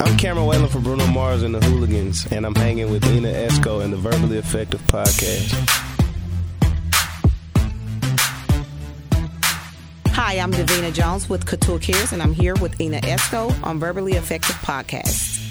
I'm Cameron Whalen from Bruno Mars and the Hooligans, and I'm hanging with Ina Esco and the Verbally Effective Podcast. Hi, I'm Davina Jones with Couture Cares, and I'm here with Ina Esco on Verbally Effective Podcast.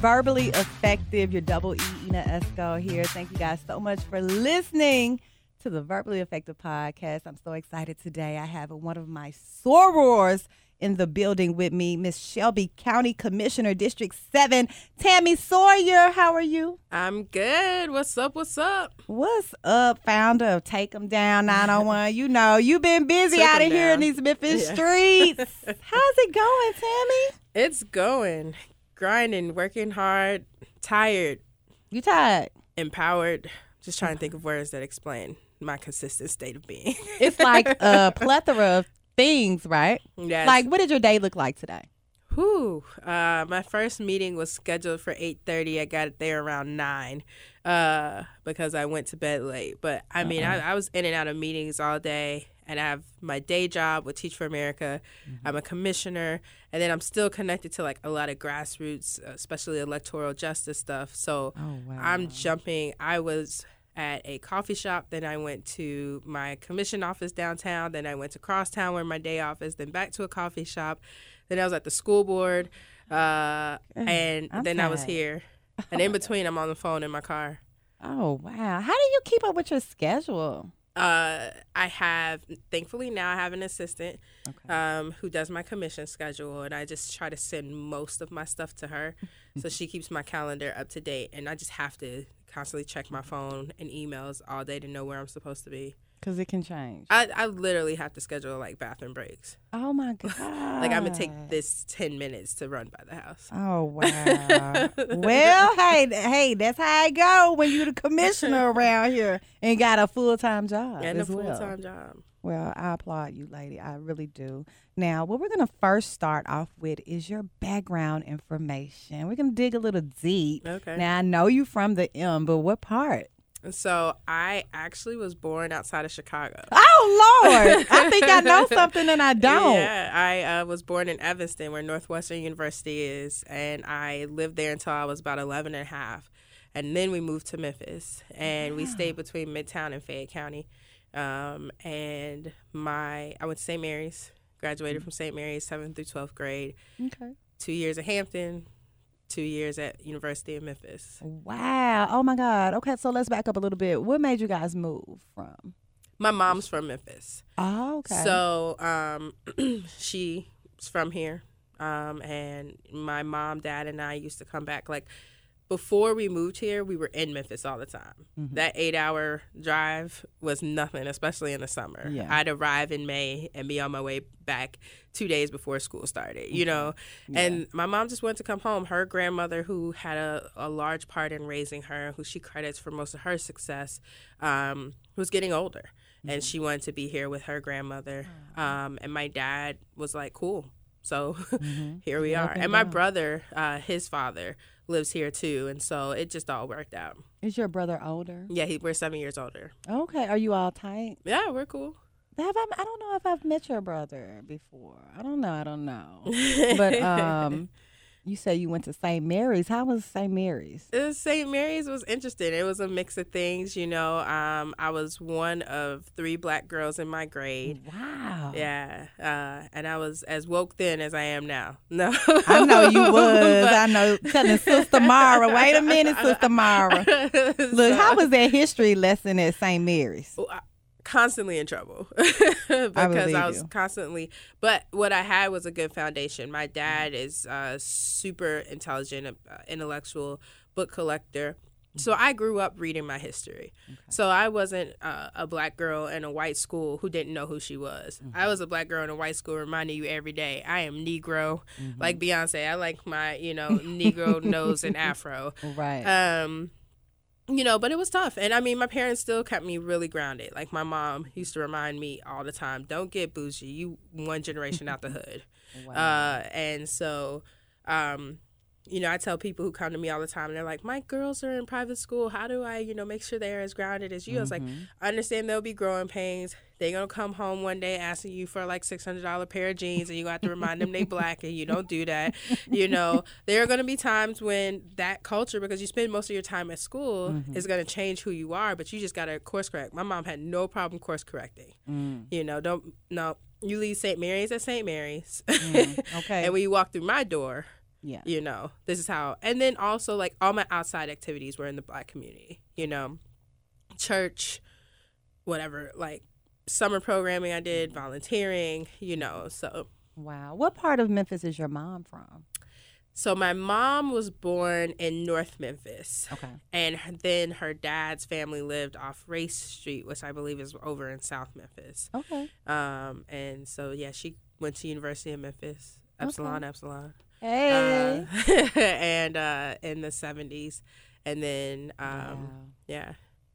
Verbally Effective, your double E, Ina Esco here. Thank you guys so much for listening to the Verbally Effective Podcast. I'm so excited today. I have one of my sorors in the building with me, Miss Shelby County Commissioner, District 7, Tami Sawyer. How are you? I'm good. What's up? What's up? What's up, founder of Take 'em Down 901? you know, you've been busy Took out of here in these Memphis Yeah. streets. How's it going, Tami? It's going. Grinding, working hard, tired, You tired? empowered. Just trying to think of words that explain my consistent state of being. It's like a plethora of things, right? yes. Like, what did your day look like today? Whew. Uh, my first meeting was scheduled for 8.30. I got there around 9 uh, because I went to bed late. But, I mean, I, I was in and out of meetings all day. And I have my day job with Teach for America. I'm a commissioner. And then I'm still connected to, like, a lot of grassroots, especially electoral justice stuff. So I'm jumping. I was at a coffee shop. Then I went to my commission office downtown. Then I went to Crosstown where my day office. Then back to a coffee shop. Then I was at the school board. Uh, and I'm then I was here. And in between, I'm on the phone in my car. Oh, wow. How do you keep up with your schedule? Uh, I have, thankfully, now I have an assistant um, who does my commission schedule, and I just try to send most of my stuff to her. so she keeps my calendar up to date, and I just have to constantly check my phone and emails all day to know where I'm supposed to be. Because it can change. I, I literally have to schedule like bathroom breaks. oh, my God. Like I'm gonna take this ten minutes to run by the house. Oh wow! well, hey, hey, that's how I go when you're the commissioner around here and got a full time job And a full well. time job. Well, I applaud you, lady. I really do. Now, what we're gonna first start off with is your background information. We're gonna dig a little deep. Okay. Now, I know you from the M, but what part? And so I actually was born outside of Chicago. Oh Lord! I think I know something and I don't. Yeah, I uh, was born in Evanston, where Northwestern University is, and I lived there until I was about 11 and a half. And then we moved to Memphis, and we stayed between Midtown and Fayette County. Um, and my I went to St. Mary's, graduated from St. Mary's, seventh through 12th grade. Okay. Two years at Hampton, two years at University of Memphis. Wow. Oh my God. Okay, so let's back up a little bit. What made you guys move from? My mom's from Memphis. Oh, okay. So um, she's from here, um, and my mom, dad, and I used to come back. Like before we moved here, we were in Memphis all the time. Mm-hmm. That eight-hour drive was nothing, especially in the summer. Yeah. I'd arrive in May and be on my way back two days before school started. You know, and my mom just wanted to come home. Her grandmother, who had a, a large part in raising her, who she credits for most of her success, um, was getting older and she wanted to be here with her grandmother. Um, and my dad was like, "Cool." So here we are. And my brother, uh, his father, lives here too, and so it just all worked out. Is your brother older? Yeah, he, we're seven years older. Okay. Are you all tight? Yeah, we're cool. Have I, I don't know if I've met your brother before. I don't know. I don't know. but um, you say you went to St. Mary's. How was St. Mary's? Uh, St. Mary's was interesting. It was a mix of things, you know. Um, I was one of three black girls in my grade. Wow. Yeah, uh, and I was as woke then as I am now. No, I know you was. But- I know. Telling Sister Mara. Wait a minute, Sister Mara. Look, how was that history lesson at St. Mary's? I- constantly in trouble. Because I, believe was you. constantly but what i had was a good foundation. My dad is uh, super intelligent uh, intellectual book collector. So i grew up reading my history. So i wasn't uh, a black girl in a white school who didn't know who she was. I was a black girl in a white school reminding you every day i am negro. Like beyonce i like my you know negro nose and afro. Right. um you know but it was tough. And i mean my parents still kept me really grounded. Like my mom used to remind me all the time don't get bougie. You one generation out the hood. Uh and so um you know, I tell people who come to me all the time, and they're like, "My girls are in private school. How do I, you know, make sure they're as grounded as you?" I was like, mm-hmm. "I understand there'll be growing pains. They're gonna come home one day asking you for like six hundred dollar pair of jeans, and you have to remind them they black, and you don't do that. You know, there are gonna be times when that culture, because you spend most of your time at school, mm-hmm. is gonna change who you are. But you just gotta course correct. My mom had no problem course correcting. Mm. You know, don't no. You leave St. Mary's at St. Mary's, mm, Okay. and when you walk through my door, yeah. you know this is how and then also like all my outside activities were in the black community you know church whatever like summer programming i did volunteering you know so Wow. What part of Memphis is your mom from? so my mom was born in north memphis Okay. and then her dad's family lived off race street which i believe is over in south memphis Okay. um and so yeah she went to university of memphis epsilon epsilon Hey. uh, and uh, in the 70s and then um, Wow. yeah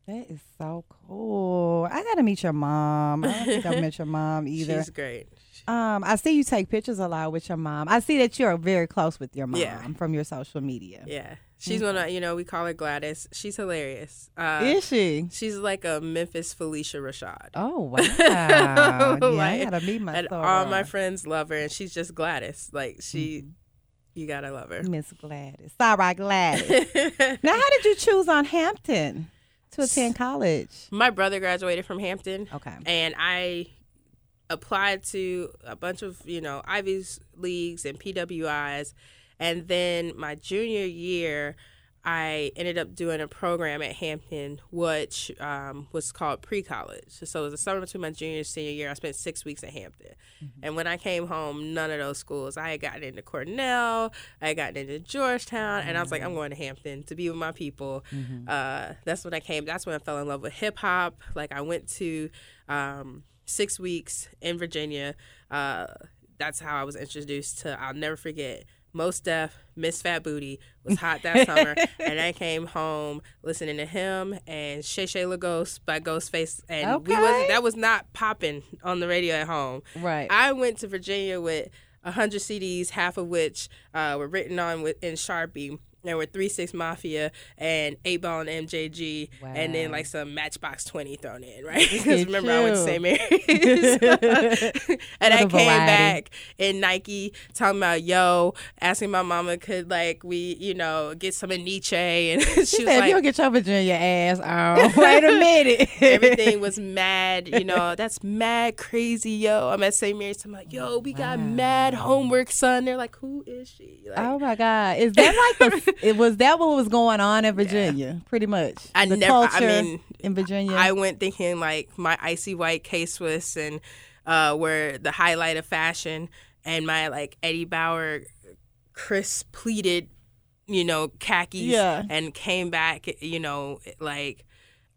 That is so cool. I gotta meet your mom. I don't think I've met your mom either. she's great Um, I see you take pictures a lot with your mom. I see that you're very close with your mom Yeah. from your social media. yeah she's one of you know we call her gladys she's hilarious uh, Is she? she's like a memphis phylicia rashad Oh wow! yeah, I gotta meet my and all my friends love her and she's just gladys like she Mm-hmm. You gotta love her Miss Gladys. Sorry, Gladys. now, how did you choose on Hampton to attend college? my brother graduated from hampton Okay. and I applied to a bunch of you know Ivy's leagues and PWIs, and then my junior year, I ended up doing a program at Hampton, which um, was called pre-college. So it was the summer between my junior and senior year. I spent six weeks at Hampton, and when I came home, none of those schools. I had gotten into Cornell, I had gotten into Georgetown, and I was like, I'm going to Hampton to be with my people. Uh, that's when I came. That's when I fell in love with hip hop. Like I went to um, six weeks in Virginia. Uh, that's how I was introduced to. I'll never forget. Mos Def, Miss Fat Booty was hot that summer, and I came home listening to him and Cherchez LaGhost by Ghostface, and we Okay. was that was not popping on the radio at home. Right. I went to Virginia with hundred CDs, half of which uh, were written on with in Sharpie. There were Three Six Mafia and Eight Ball and MJG, and then like some Matchbox Twenty thrown in, right? Because remember I went to you. St. Mary's, and I came variety. back in Nike talking about yo, asking my mama could like we you know get some of Nietzsche, and she was Said, if you don't get your Virginia ass on, wait a minute. everything was mad. You know, that's mad crazy, yo. I'm at St. Mary's. I'm like, yo, we got mad homework, son. They're like, who is she? Like, Oh my God! Is that like the? it was that what was going on in Virginia? Pretty much. I the never- I culture mean, in Virginia. I went thinking like my icy white K Swiss and uh, were the highlight of fashion, and my like Eddie Bauer crisp pleated, you know, khakis. Yeah. And came back, you know, like.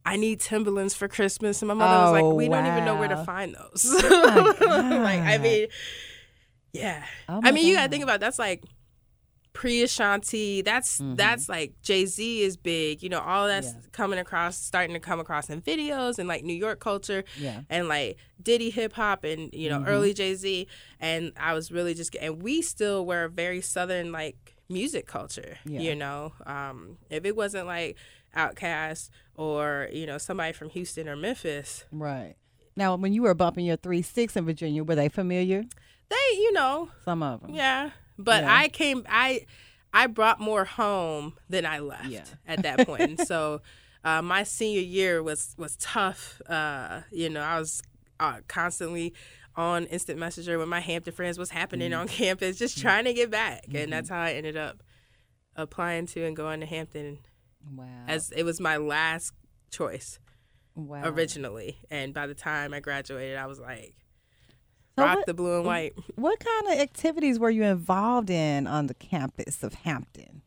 I need Timberlands for Christmas, and my mother was Oh, like, "We don't even know where to find those." my like, I mean, yeah. Oh I mean, you gotta think about that's like pre Ashanti. That's Mm-hmm. that's like Jay Z is big. You know, all that's Yeah. coming across, starting to come across in videos and like New York culture Yeah. and like Diddy hip hop and you know Mm-hmm. early Jay Z. And I was really just and we still were a very southern like music culture. Yeah. You know, um, if it wasn't like Outkast or you know somebody from Houston or Memphis, Right. Now, when you were bumping your three six in Virginia, were they familiar? they you know Some of them. Yeah, but Yeah. I came. I I brought more home than I left Yeah. at that point. And so uh, my senior year was was tough. Uh, you know, I was uh, constantly on instant messenger with my Hampton friends. What's happening Mm-hmm. on campus? Just trying to get back, and that's how I ended up applying to and going to Hampton Wow. as it was my last choice wow. originally. And by the time I graduated, I was like, So rock what- the blue and white. What kind of activities were you involved in on the campus of Hampton?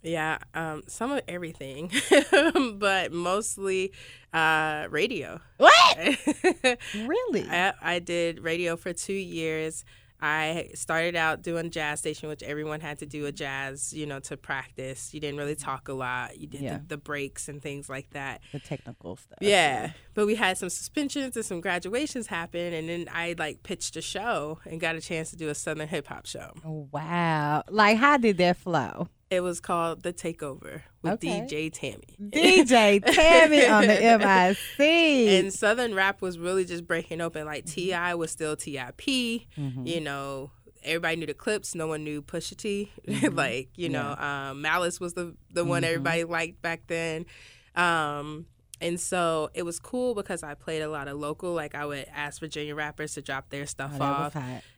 Yeah, um, some of everything, but mostly uh, radio. What? Really? I, I did radio for two years. I started out doing jazz station, which everyone had to do a jazz, you know, to practice. You didn't really talk a lot. You did Yeah. the, the breaks and things like that. the technical stuff. Yeah, but we had some suspensions and some graduations happen, and then I like pitched a show and got a chance to do a southern hip hop show. Oh, Wow. Like, how did that flow? It was called The Takeover with Okay. DJ Tammy. DJ Tammy on the MIC. and Southern rap was really just breaking open. Like Mm-hmm. T.I. was still Tip. You know, everybody knew the Clipse. No one knew Pusha T. Mm-hmm. like you know, um, Malice was the the one everybody liked back then. Um, and so it was cool because I played a lot of local. Like I would ask Virginia rappers to drop their stuff Oh, off.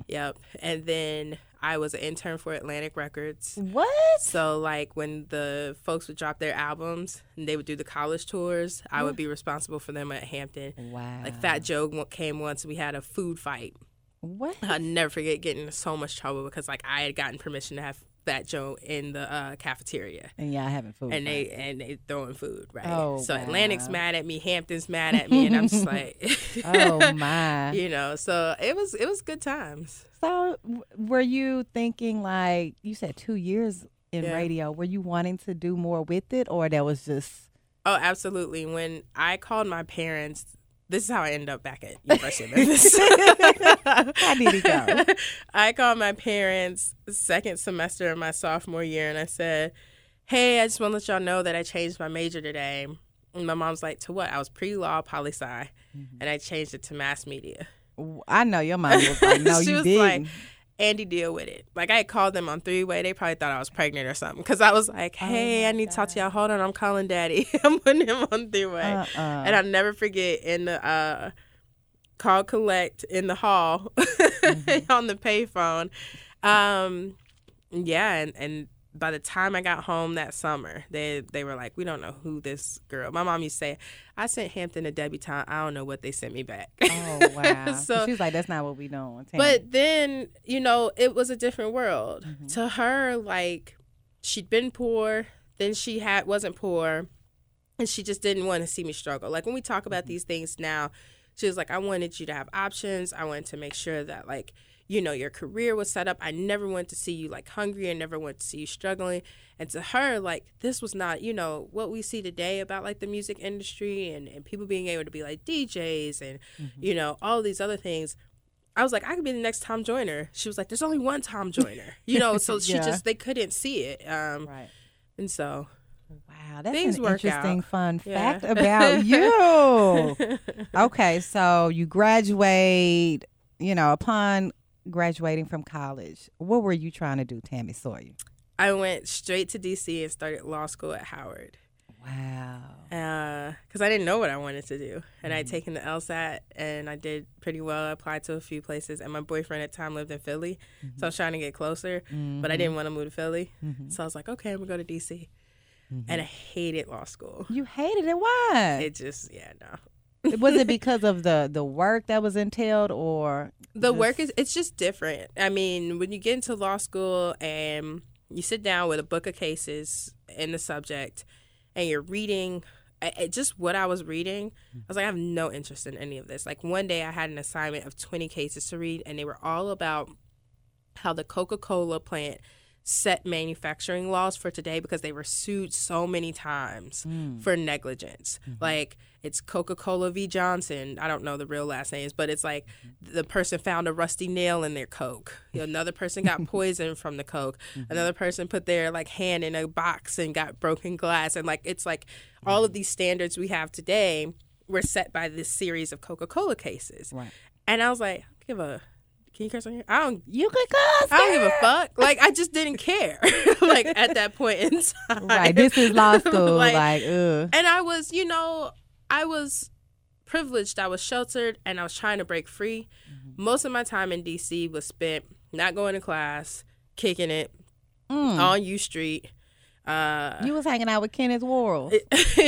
Yep. And then I was an intern for Atlantic Records. What? So like when the folks would drop their albums and they would do the college tours, I would be responsible for them at Hampton. Wow. Like Fat Joe came once, we had a food fight. What? I'll never forget getting in so much trouble because like I had gotten permission to have Fat Joe in the uh, cafeteria. And y'all having food. And they and they throwing food, right? Oh, so Atlantic's mad at me, Hampton's mad at me, and I'm just like, Oh my. you know. So it was it was good times. So w- were you thinking like you said two years in Yeah. radio? Were you wanting to do more with it, or that was just Oh, absolutely. When I called my parents, this is how I end up back at University of Memphis. how did it go? I called my parents second semester of my sophomore year and I said, Hey, I just want to let y'all know that I changed my major today. And my mom's like, To what? I was pre law, poli sci, mm-hmm. and I changed it to mass media. I know your mom was like, "No, she you was didn't." like, Andy, deal with it. Like, I had called them on three way. They probably thought I was pregnant or something. Because I was like, Oh Hey, I need to talk to y'all. Hold on. I'm calling daddy. I'm putting him on three way. Uh-uh. And I'll never forget in the uh, call collect in the hall Mm-hmm. on the payphone. Um, yeah, and, and by the time I got home that summer, they they were like, "We don't know who this girl." My mom used to say, "I sent Hampton a debutante. I don't know what they sent me back." Oh wow! So- she was like, "That's not what we know." But then, you know, it was a different world. Mm-hmm. To her, like she'd been poor, then she had wasn't poor, and she just didn't want to see me struggle. Like when we talk Mm-hmm. about these things now, she was like, I wanted you to have options. I wanted to make sure that like you know your career was set up. I never wanted to see you like hungry. I never wanted to see you struggling. And to her, like this was not, you know, what we see today about like the music industry and, and people being able to be like DJs and Mm-hmm. you know all these other things. I was like, I could be the next Tom Joyner. She was like, There's only one Tom Joyner, you know. So she just they couldn't see it, um, right. and so Wow, that's Things an interesting out. fun Yeah. fact about you. okay, so you graduate, you know, upon graduating from college, what were you trying to do, Tami Sawyer? I went straight to DC and started law school at Howard. Wow. Uh, because I didn't know what I wanted to do. And I'd mm-hmm. taken the LSAT and I did pretty well. I applied to a few places, and my boyfriend at the time lived in Philly, mm-hmm. so I was trying to get closer, but I mm-hmm. didn't want to move to Philly. So I was like, okay, I'm gonna go to DC. And I hated law school. You hated it. Why? It just, yeah, no. Was it because of the the work that was entailed, or The work is, it's just different. I mean, when you get into law school and you sit down with a book of cases in the subject and you're reading I, I- just what I was reading, I was like, I have no interest in any of this. Like one day I had an assignment of 20 cases to read, and they were all about how the Coca Cola plant set manufacturing laws for today because they were sued so many times hmm. for negligence. Mm-hmm. Like it's Coca Cola v. Johnson. I don't know the real last names, but it's like mm-hmm. the person found a rusty nail in their Coke. Another person got poisoned from the Coke. Mm-hmm. Another person put their like hand in a box and got broken glass. And like it's like all of these standards we have today were set by this series of Coca Cola cases. Right. And I was like, give a can you curse on here? I don't you could cuss? I don't give a fuck. Like I just didn't care. like at that point in time. Right. This is law school. Like, like, ugh. and I was, you know, I was privileged. I was sheltered and I was trying to break free. Mm-hmm. Most of my time in DC was spent not going to class, kicking it Mm. on U Street. Uh You was hanging out with Kenneth Worrell.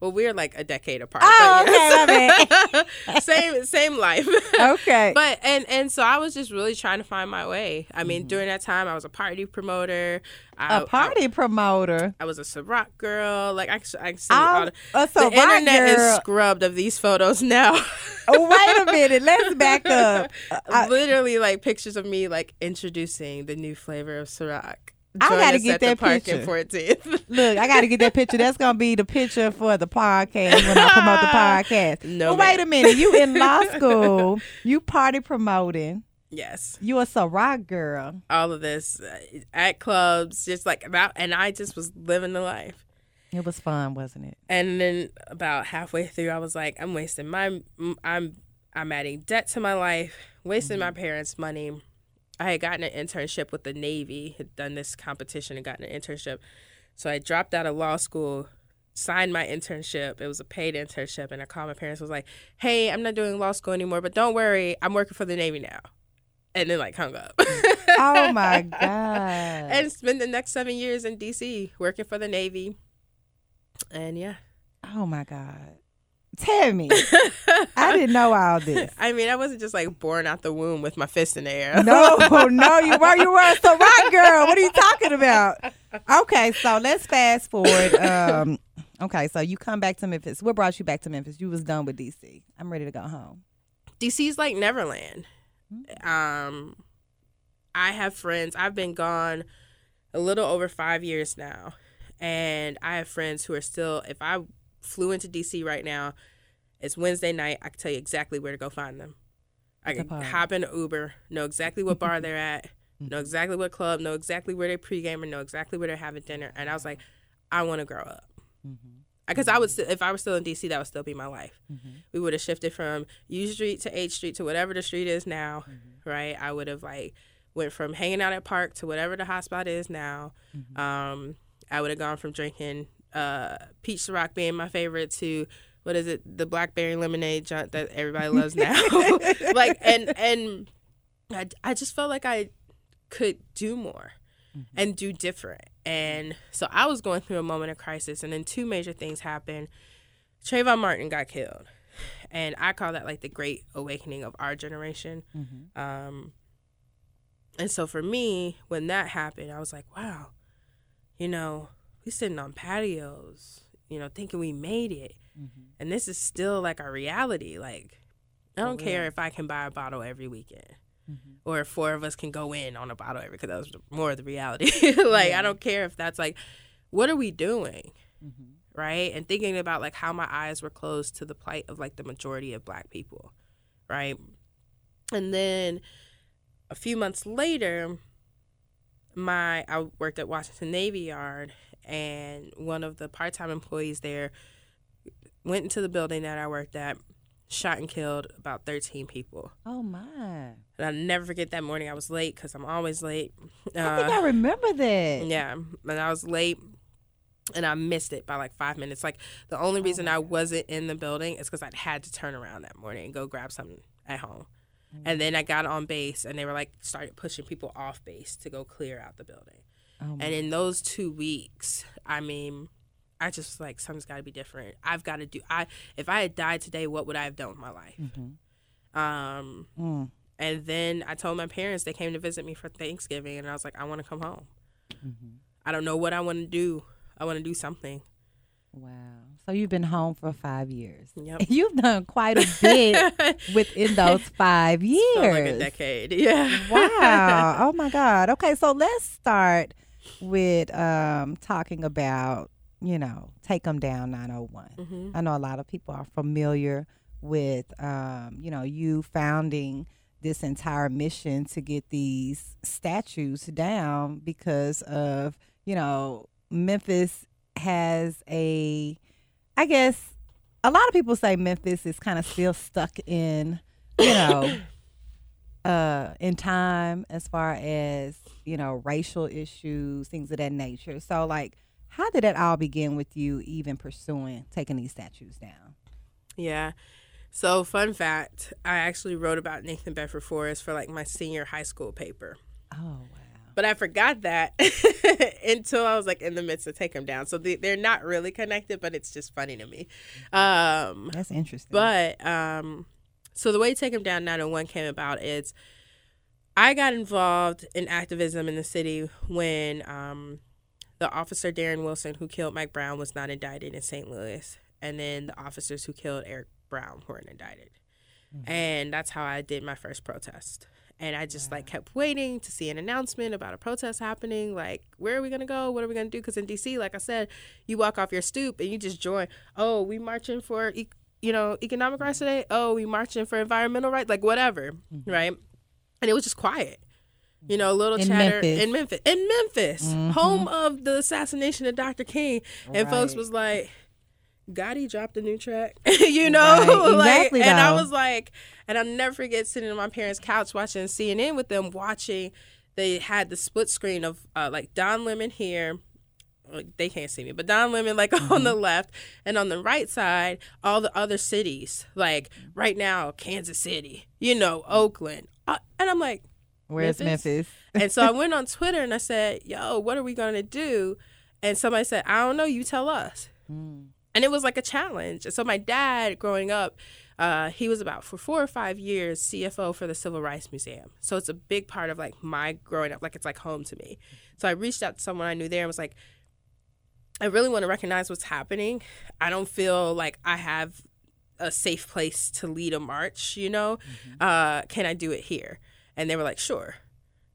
well, we're like a decade apart. Oh, but okay, yes. same same life. okay. but and and so I was just really trying to find my way. I Mm-hmm. mean, during that time, I was a party promoter. I, a party promoter. I, I was a Ciroc girl. Like I, I see all I'm the, the internet is scrubbed of these photos now. oh, wait a minute. Let's back up. I, Literally, like pictures of me like introducing the new flavor of Ciroc. I gotta get that picture. in 14th. look, I got to get that picture. That's gonna be the picture for the podcast when I promote the podcast. No, But wait a minute. You in law school? You party promoting? Yes. You a Ciroc girl. All of this uh, at clubs, just like about, and I just was living the life. It was fun, wasn't it? And then about halfway through, I was like, I'm wasting my, I'm, I'm adding debt to my life, wasting my parents' money. I had gotten an internship with the Navy, had done this competition and gotten an internship. So I dropped out of law school, signed my internship. It was a paid internship, and I called my parents. Was like, "Hey, I'm not doing law school anymore, but don't worry, I'm working for the Navy now." And then like hung up. Oh my god! and spent the next seven years in D.C. working for the Navy. And yeah, oh my god! Tell me, I didn't know all this. I mean, I wasn't just like born out the womb with my fist in the air. No, no, you were you were a Ciroc girl. What are you talking about? Okay, so let's fast forward. Um, okay, so you come back to Memphis. What brought you back to Memphis? You was done with DC. I'm ready to go home. DC's like Neverland. Um, I have friends. I've been gone a little over five years now, and I have friends who are still. If I flew into DC right now, it's Wednesday night. I can tell you exactly where to go find them. I can hop in an Uber, know exactly what bar they're at, mm-hmm. know exactly what club, know exactly where they pregame, and know exactly where they're having dinner. And I was like, I want to grow up. Because I would, mm-hmm. st- if I was still in DC, that would still be my life. We would have shifted from U Street to H Street to whatever the street is now, right? I would have like went from hanging out at Park to whatever the hotspot is now. Um, I would have gone from drinking uh, peach Ciroc being my favorite to what is it, the blackberry lemonade junk that everybody loves now. like and and I, I just felt like I could do more and do different. And so I was going through a moment of crisis, and then two major things happened. Trayvon Martin got killed, and I call that like the great awakening of our generation. Um, and so for me, when that happened, I was like, wow, you know, we sitting on patios, you know, thinking we made it, mm-hmm. and this is still like our reality. Like, I don't care if I can buy a bottle every weekend mm-hmm. or if four of us can go in on a bottle every because that was more of the reality. like I don't care if that's like, what are we doing, mm-hmm. right? And thinking about like how my eyes were closed to the plight of like the majority of Black people, right? And then a few months later, my I worked at Washington Navy Yard, and one of the part time employees there went into the building that I worked at, shot and killed about thirteen people. Oh my! And I'll never forget that morning. I was late because I'm always late. I think Uh, I remember that. yeah, and I was late, and I missed it by like five minutes. Like the only reason I wasn't in the building is because I'd had to turn around that morning and go grab something at home. And then I got on base, and they were like started pushing people off base to go clear out the building. Oh And in those two weeks, I mean, I just was like something's got to be different. I've got to do. I if I had died today, what would I have done with my life? Um, Mm. and then I told my parents they came to visit me for Thanksgiving, and I was like, I want to come home. I don't know what I want to do. I want to do something. Wow. So you've been home for five years. Yep. You've done quite a bit within those five Felt like a years. decade. Yeah. wow. Oh my God. Okay, so let's start with um, talking about, you know, take them Down 901. Mhm. I know a lot of people are familiar with, um, you know, you founding this entire mission to get these statues down because of, you know, Memphis has a, I guess, a lot of people say Memphis is kind of still stuck in, you know, uh, in time as far as you know racial issues, things of that nature. So, like, how did it all begin with you even pursuing taking these statues down? Yeah. So, fun fact I actually wrote about Nathan Bedford Forrest for like my senior high school paper. Oh wow. But I forgot that until I was like in the midst of taking them Down. So they, they're not really connected, but it's just funny to me. Um, That's interesting. But um, so the way Take 'em Down 901 came about is I got involved in activism in the city when um, the officer Darren Wilson, who killed Mike Brown, was not indicted in St. Louis, and then the officers who killed Eric Brown weren't indicted, and that's how I did my first protest. And I just like kept waiting to see an announcement about a protest happening. Like, where are we gonna go? What are we gonna do? Because in DC, like I said, you walk off your stoop and you just join. Oh, we marching for e- you know economic rights today. Oh, we marching for environmental rights. Like whatever, right? and it was just quiet. You know, a little In chatter Memphis. in Memphis, in Memphis, home of the assassination of Dr. King, and folks was like, Gotti dropped a new track, you know, Right, like, exactly, and I was like, and I'll never forget sitting on my parents' couch watching CNN with them, watching. They had the split screen of uh, like Don Lemon here. They can't see me, but Don Lemon like on Mm-hmm. the left, and on the right side, all the other cities. Like right now, Kansas City, you know, Oakland, uh, and I'm like, Where's Memphis? Memphis? and so I went on Twitter and I said, "Yo, what are we gonna do?" And somebody said, "I don't know. You tell us." And it was like a challenge. And so my dad, growing up, uh, he was about for four or five years CFO for the Civil Rights Museum. So it's a big part of like my growing up. Like it's like home to me. So I reached out to someone I knew there and was like, "I really want to recognize what's happening. I don't feel like I have." a safe place to lead a march you know uh, can i do it here and they were like sure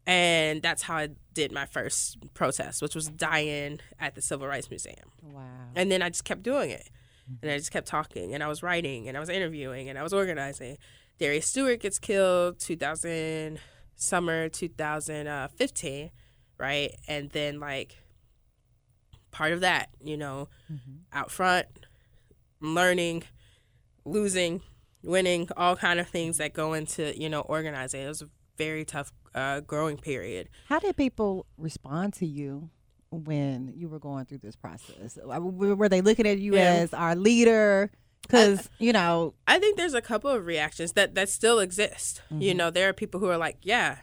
and that's how I did my first protest, which was die-in at the Civil Rights Museum. Wow. And then I just kept doing it, and I just kept talking, and I was writing, and I was interviewing, and I was organizing. Darius Stewart gets killed 2000 summer 2015, right? And then like part of that, you know, out front, learning, losing, winning, all kind of things that go into you know organizing. It was a very tough uh, growing period. How did people respond to you when you were going through this process? Uh, Were they looking at you Yeah. as our leader? Because you know, I think there's a couple of reactions that that still exist. You know, there are people who are like, "Yeah,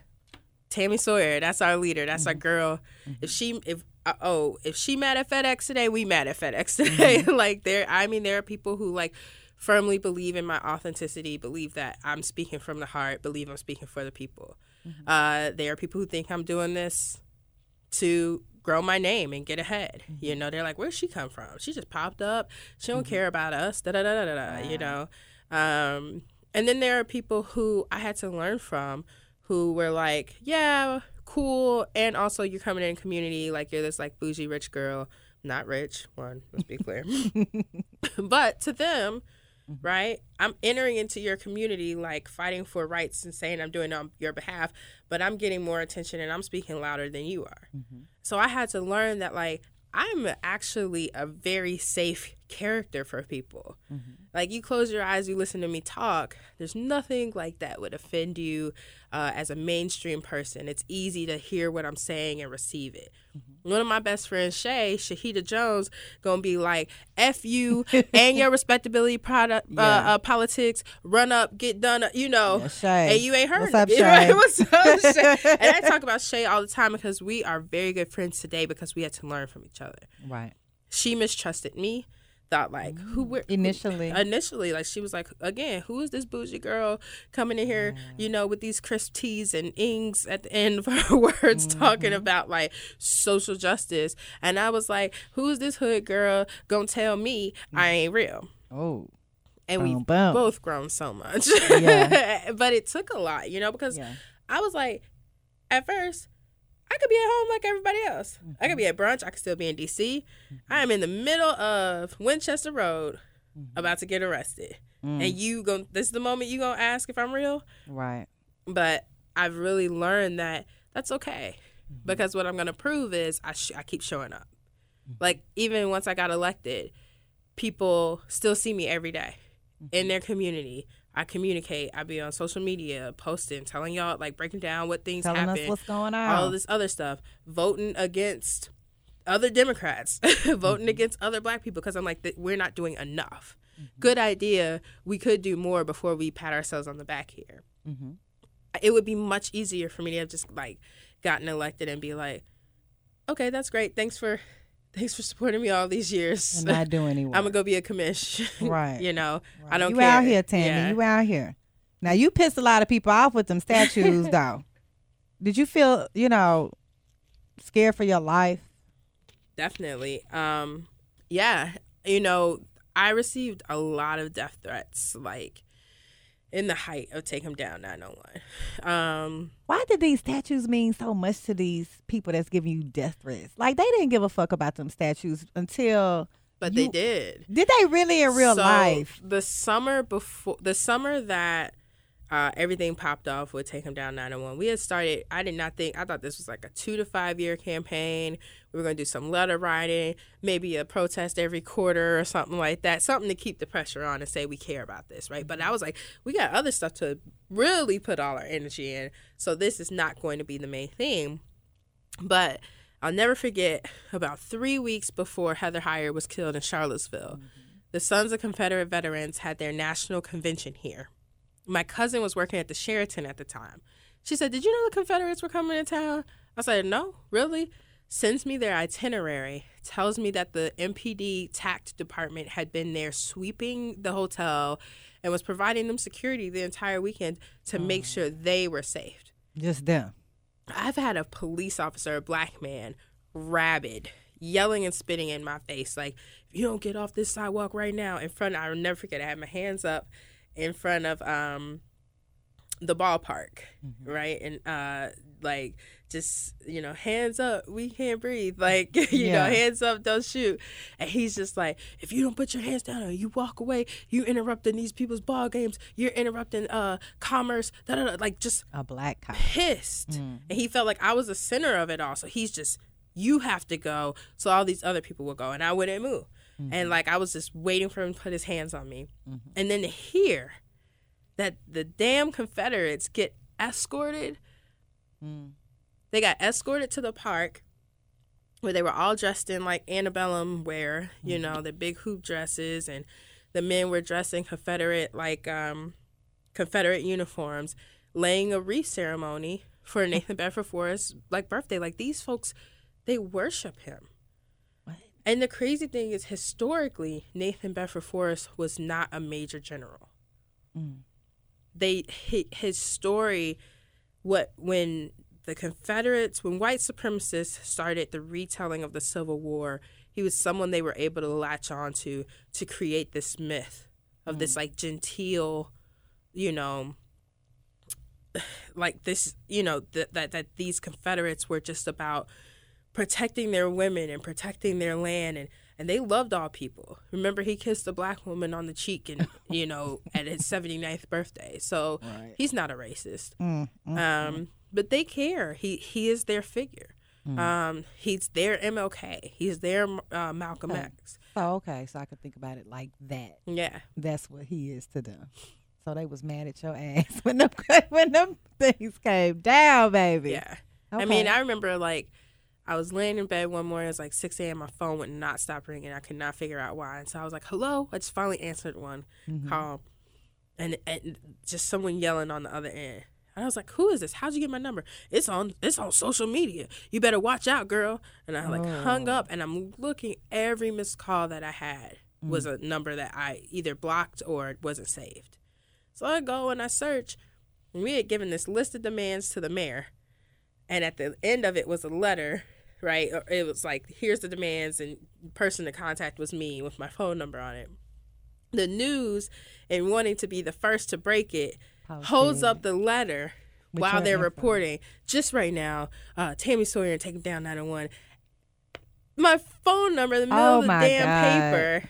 Tami Sawyer, that's our leader, that's our girl. If she if uh, oh, if she mad at FedEx today, we mad at FedEx today." like there I mean there are people who like firmly believe in my authenticity, believe that I'm speaking from the heart, believe I'm speaking for the people. Uh there are people who think I'm doing this to grow my name and get ahead. You know, they're like, "Where'd she come from? She just popped up. She don't care about us." Da da da da da. You know, um, and then there are people who I had to learn from, who were like, "Yeah, cool," and also you're coming in community like you're this like bougie rich girl, not rich. One, let's be clear. but to them. Mm-hmm. Right, I'm entering into your community like fighting for rights and saying I'm doing it on your behalf, but I'm getting more attention and I'm speaking louder than you are. Mm-hmm. So I had to learn that like I'm actually a very safe character for people. Like you close your eyes, you listen to me talk. There's nothing like that would offend you uh, as a mainstream person. It's easy to hear what I'm saying and receive it. One of my best friends, Shay Shahida Jones, gonna be like, "F you and your respectability product uh, Yeah. uh, politics. Run up, get done. You know, Yeah, Shay. and you ain't heard What's up, right? Shay? What's up, Shay? and I talk about Shay all the time because we are very good friends today because we had to learn from each other. right? She mistrusted me, thought like, who were Initially. initially like she was like, again, who is this bougie girl coming in here, you know, with these crisp teas and ings at the end of her words, talking mm-hmm. about like social justice, and I was like, who's this hood girl gonna tell me I ain't real? Oh, And Boom, we've boom. both grown so much. Yeah. but it took a lot, you know, because yeah. I was like, at first, I could be at home like everybody else. I could be at brunch. I could still be in DC. I am in the middle of Winchester Road, mm-hmm. about to get arrested. Mm. And you go. This is the moment you gonna ask if I'm real. Right. But I've really learned that that's okay, mm-hmm. because what I'm gonna prove is I sh- I keep showing up. Mm-hmm. Like even once I got elected, people still see me every day in their community. I communicate. I be on social media, posting, telling y'all, like breaking down what things Telling happen, what's going on. all this other stuff, voting against other Democrats, voting mm-hmm. against other Black people because I'm like, th- we're not doing enough. Mm-hmm. Good idea. We could do more before we pat ourselves on the back here. Mm-hmm. It would be much easier for me to have just like gotten elected and be like, okay, that's great. Thanks for. Thanks for supporting me all these years. and not doing any I'm gonna go be a commish. Right. you know, I don't care. you care. out here, Tami. Yeah. You out here. Now you pissed a lot of people off with them statues, though. Did you feel, you know, scared for your life? Definitely. Um, yeah, you know, I received a lot of death threats, like in the height of Take 'em Down 901. Um, Why did these statues mean so much to these people that's giving you death threats? Like they didn't give a fuck about them statues until. but they did. Did they really in real So, life? The summer before, the summer that uh, everything popped off would take 'em down 901. We had started, I did not think, I thought this was like a two to five year campaign. We were going to do some letter writing, maybe a protest every quarter or something like that, something to keep the pressure on and say we care about this, right? But I was like, we got other stuff to really put all our energy in. So this is not going to be the main thing. But I'll never forget about three weeks before Heather Heyer was killed in Charlottesville, the Sons of Confederate Veterans had their national convention here my cousin was working at the Sheraton at the time. She said, Did you know the Confederates were coming to town? I said, No, really? Sends me their itinerary, tells me that the MPD TACT department had been there sweeping the hotel and was providing them security the entire weekend to make mm. sure they were safe. Just them. I've had a police officer, a black man, rabid, yelling and spitting in my face, like, if you don't get off this sidewalk right now, in front, I'll never forget, I had my hands up in front of um the ballpark, mm-hmm. right? And uh like just you know hands up we can't breathe like you yeah. know hands up don't shoot and he's just like if you don't put your hands down and you walk away you interrupting these people's ball games you're interrupting uh commerce da, da, da. like just a black cop pissed mm. and he felt like i was the center of it all so he's just you have to go so all these other people will go and i wouldn't move Mm-hmm. And like I was just waiting for him to put his hands on me. Mm-hmm. And then to hear that the damn Confederates get escorted. Mm. They got escorted to the park where they were all dressed in like antebellum wear, you mm-hmm. know, the big hoop dresses and the men were dressed in Confederate like um Confederate uniforms, laying a wreath ceremony for Nathan Bedford Forrest's like birthday. Like these folks, they worship him. And the crazy thing is, historically, Nathan Bedford Forrest was not a major general. Mm. They his story, what when the Confederates, when white supremacists started the retelling of the Civil War, he was someone they were able to latch onto to create this myth of mm. this like genteel, you know, like this, you know, that that that these Confederates were just about protecting their women and protecting their land and and they loved all people. Remember he kissed a black woman on the cheek and you know at his 79th birthday. So right. he's not a racist. Mm, mm, um mm. but they care. He he is their figure. Mm. Um he's their MLK. He's their uh, Malcolm oh. X. Oh, okay. So I could think about it like that. Yeah. That's what he is to them. So they was mad at your ass when them when them things came down, baby. Yeah. Okay. I mean, I remember like I was laying in bed one morning. It was like 6 a.m. My phone would not stop ringing. I could not figure out why. And so I was like, hello. I just finally answered one mm-hmm. call. And, and just someone yelling on the other end. And I was like, "Who is this? How'd you get my number? It's on it's on social media. You better watch out, girl." And I like oh. hung up, and I'm looking every missed call that I had mm. was a number that I either blocked or wasn't saved. So I go and I search. And we had given this list of demands to the mayor, and at the end of it was a letter right? It was like, here's the demands, and person to contact was me with my phone number on it. The news and wanting to be the first to break it holds up the letter Which while they're reporting. Just right now, uh, Tami Sawyer and Take 'em Down 901. My phone number in the middle oh of the damn God. paper.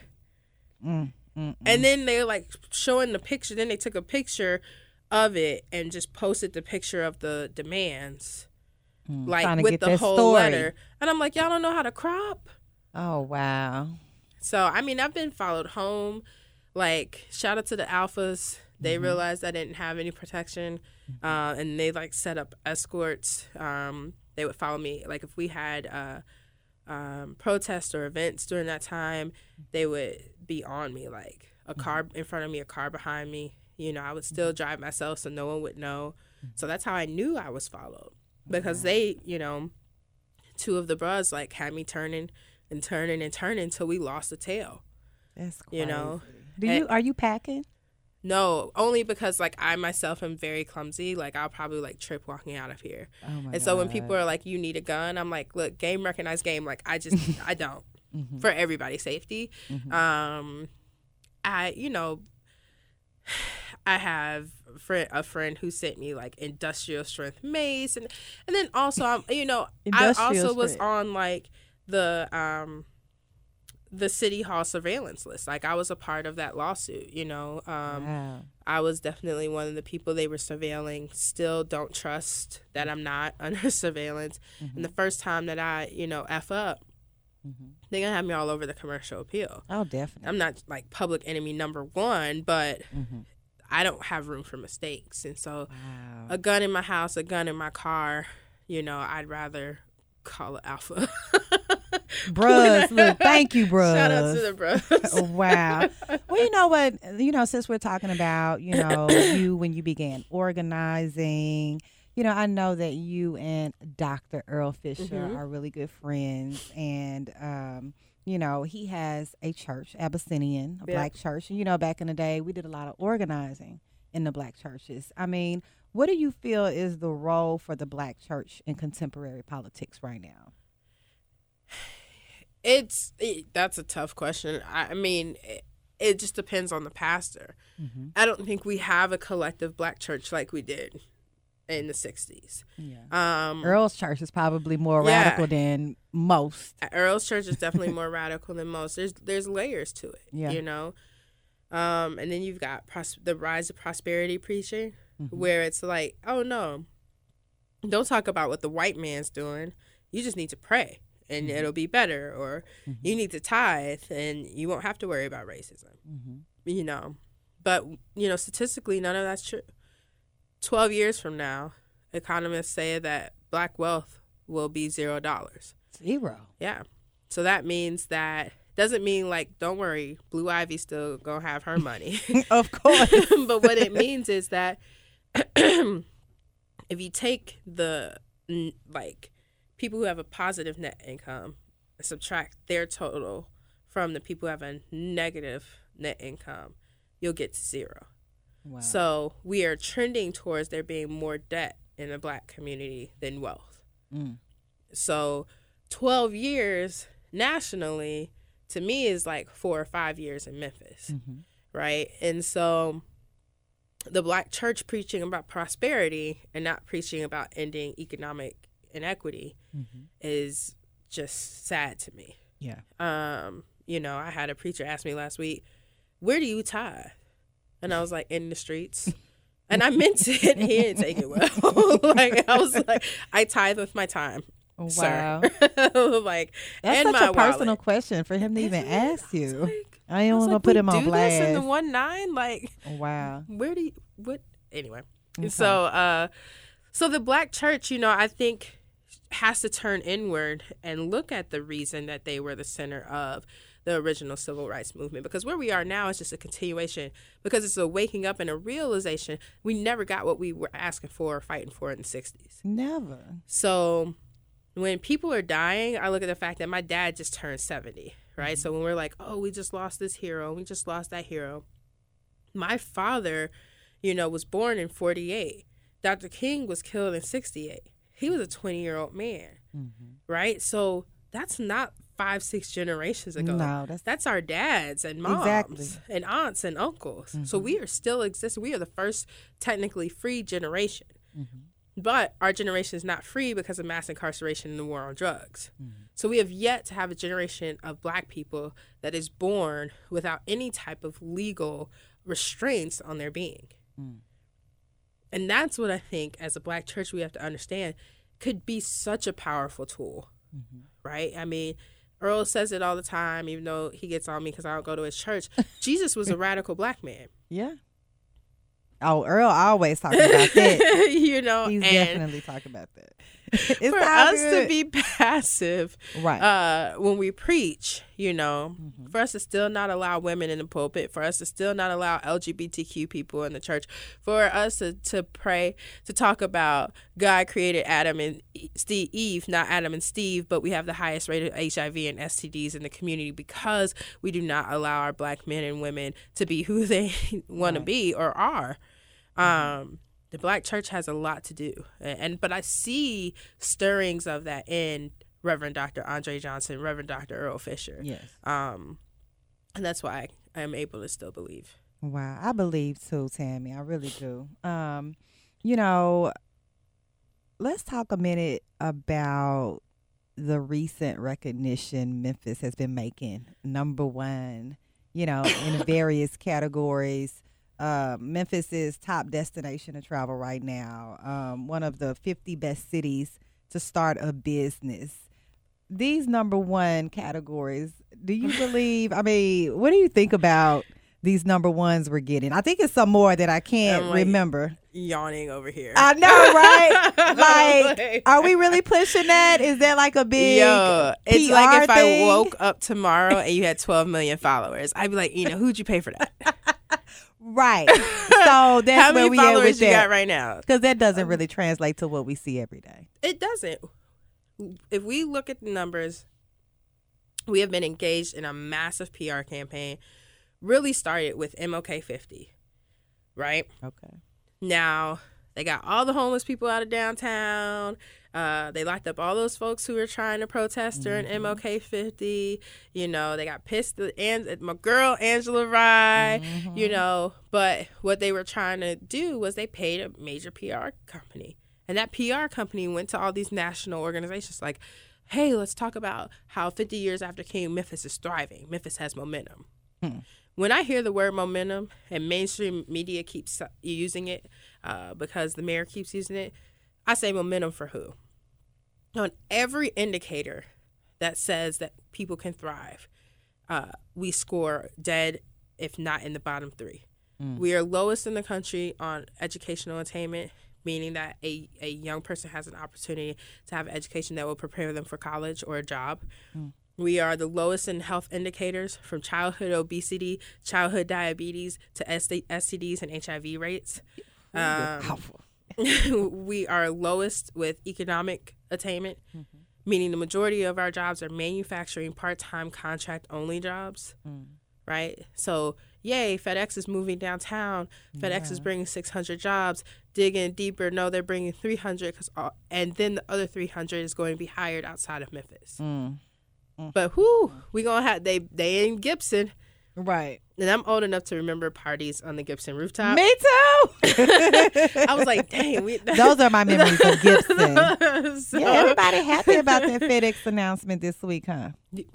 Mm, mm, mm. And then they're like showing the picture. Then they took a picture of it and just posted the picture of the demands. Mm, like with the whole story. letter. And I'm like, y'all don't know how to crop? Oh wow. So I mean, I've been followed home. Like shout out to the alphas. They mm-hmm. realized I didn't have any protection, mm-hmm. uh, and they like set up escorts. Um, they would follow me. Like if we had uh, um, protests or events during that time, they would be on me. Like a mm-hmm. car in front of me, a car behind me. You know, I would still mm-hmm. drive myself, so no one would know. Mm-hmm. So that's how I knew I was followed because they, you know, two of the bras like had me turning and turning and turning until we lost the tail. That's crazy. You know. Do you are you packing? No, only because like I myself am very clumsy. Like I'll probably like trip walking out of here. Oh and God. so when people are like, "You need a gun," I'm like, "Look, game recognized game." Like I just I don't mm-hmm. for everybody's safety. Mm-hmm. Um, I you know I have friend a friend who sent me like industrial strength mace and and then also I'm you know I also strength. was on like the um the city hall surveillance list. Like I was a part of that lawsuit. You know, um, wow. I was definitely one of the people they were surveilling. Still don't trust that I'm not under surveillance. Mm-hmm. And the first time that I, you know, f up, Mm-hmm. they're gonna have me all over the commercial appeal. Oh, definitely. I'm not like public enemy number one, but Mm-hmm. I don't have room for mistakes. And so, Wow. a gun in my house, a gun in my car, you know, I'd rather call it alpha. Bruh, look, thank you, bruh. Shout out to the bros. Oh, wow. Well, you know what? You know, since we're talking about, you know, you when you began organizing, you know, I know that you and Dr. Earl Fisher Mhm. are really good friends. And, um, you know, he has a church, Abyssinian, a Yeah. black church. And, you know, back in the day, we did a lot of organizing in the black churches. I mean, what do you feel is the role for the black church in contemporary politics right now? It's it, that's a tough question. I, I mean, it, it just depends on the pastor. Mm-hmm. I don't think we have a collective black church like we did in the '60s. Yeah. Um, Earl's church is probably more Yeah. radical than most. Earl's church is definitely more radical than most. There's there's layers to it. Yeah. You know, um, and then you've got pros- the rise of prosperity preaching, Mm-hmm. where it's like, oh no, don't talk about what the white man's doing. You just need to pray, and Mm-hmm. it'll be better. Or you need to tithe, and you won't have to worry about racism. Mm-hmm. You know, but you know, statistically, none of that's true. Twelve years from now, economists say that black wealth will be zero dollars. Zero. Yeah. So that means that doesn't mean like don't worry, Blue Ivy still gonna have her money. of course. but what it means is that if you take the like people who have a positive net income, and subtract their total from the people who have a negative net income, you'll get to zero. Wow. So we are trending towards there being more debt in the black community than wealth. Mm. So 12 years nationally to me is like four or five years in Memphis, Mhm. right? And so the black church preaching about prosperity and not preaching about ending economic inequity Mhm. is just sad to me. Yeah. Um, you know, I had a preacher ask me last week, "Where do you tithe?" And I was like, "In the streets." And I meant it. He didn't take it well. like I was like, I tithe with my time, Wow. like, That's and such my a personal wallet. question for him to even ask you. like- I was want to put him on do this in the blast. one nine. Like, Wow. where do you what? Anyway, Okay. so uh, so the black church, you know, I think has to turn inward and look at the reason that they were the center of the original civil rights movement because where we are now is just a continuation because it's a waking up and a realization we never got what we were asking for or fighting for in the 60s Never. so when people are dying, I look at the fact that my dad just turned 70, right? So when we're like, oh, we just lost this hero, we just lost that hero. My father, you know, was born in 48. Dr. King was killed in 68. He was a 20 year old man, mm-hmm. right? So that's not five, six generations ago. No, that's That's our dads and moms Exactly. and aunts and uncles. So we mm-hmm. are still existing. We are the first technically free generation. Mm-hmm. But our generation is not free because of mass incarceration and the war on drugs. Mm-hmm. So we have yet to have a generation of black people that is born without any type of legal restraints on their being. Mm. And that's what I think as a black church we have to understand could be such a powerful tool. Right? I mean, Earl says it all the time, even though he gets on me because I don't go to his church. Jesus was a radical black man. yeah. Oh, Earl always talking about that. you know, He's definitely talking about that. For us good. to be passive right. uh, when we preach, you know, Mm-hmm. for us to still not allow women in the pulpit, for us to still not allow LGBTQ people in the church, for us to, to pray, to talk about God created Adam and Steve, Eve, not Adam and Steve, but we have the highest rate of HIV and STDs in the community because we do not allow our black men and women to be who they want to be or are. Um, the black church has a lot to do, and, but I see stirrings of that in Reverend Dr. Andre Johnson, Reverend Dr. Earl Fisher. yes. Um, and that's why I am able to still believe. Wow, I believe too, Tami. I really do. Um, you know, let's talk a minute about the recent recognition Memphis has been making. Number one, you know, in various categories. Uh, Memphis is top destination to travel right now. Um, one of the 50 best cities to start a business. These number one categories, do you believe? I mean, what do you think about these number ones we're getting? I think it's some more that I can't like- remember. Yawning over here. I know, right? like, Like- are we really pushing that? Is that like a big Yo, it's PR like if thing? I woke up tomorrow and you had 12 million followers, I'd be like, you know, who'd you pay for that? right? So that's How where many we at followers with you got that right now? because that doesn't um, really translate to what we see every day. It doesn't. If we look at the numbers, we have been engaged in a massive PR campaign. Really started with MLK 50, right? Okay. Now they got all the homeless people out of downtown. Uh, they locked up all those folks who were trying to protest during MLK 50. You know, they got pissed. at- And my girl Angela Rye. You know, but what they were trying to do was they paid a major PR company, and that PR company went to all these national organizations like, "Hey, let's talk about how 50 years after King, Memphis is thriving. Memphis has momentum." when I hear the word momentum and mainstream media keeps using it uh, because the mayor keeps using it, I say momentum for who? On every indicator that says that people can thrive, uh, we score dead, if not in the bottom three. We are lowest in the country on educational attainment, meaning that a, a young person has an opportunity to have education that will prepare them for college or a job. We are the lowest in health indicators from childhood obesity, childhood diabetes to STDs and HIV rates. Um, we are lowest with economic attainment, mm-hmm. meaning the majority of our jobs are manufacturing part time contract only jobs, mm. right? So, yay, FedEx is moving downtown. FedEx is bringing 600 jobs. Digging deeper, no, they're bringing 300, cause all, and then the other 300 is going to be hired outside of Memphis. Mm. Mm. But whoo, we gonna have they they in Gibson, Right. and I'm old enough to remember parties on the Gibson rooftop. Me too. I was like, dang, we, Those are my memories of Gibson. So- Yeah, everybody happy about that FedEx announcement this week, huh?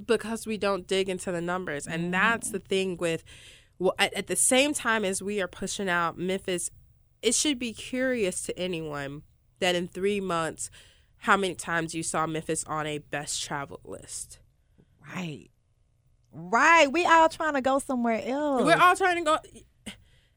because we don't dig into the numbers and mm. that's the thing with well at, at the same time as we are pushing out memphis it should be curious to anyone that in three months how many times you saw memphis on a best traveled list Right. Right. We all trying to go somewhere else. we're all trying to go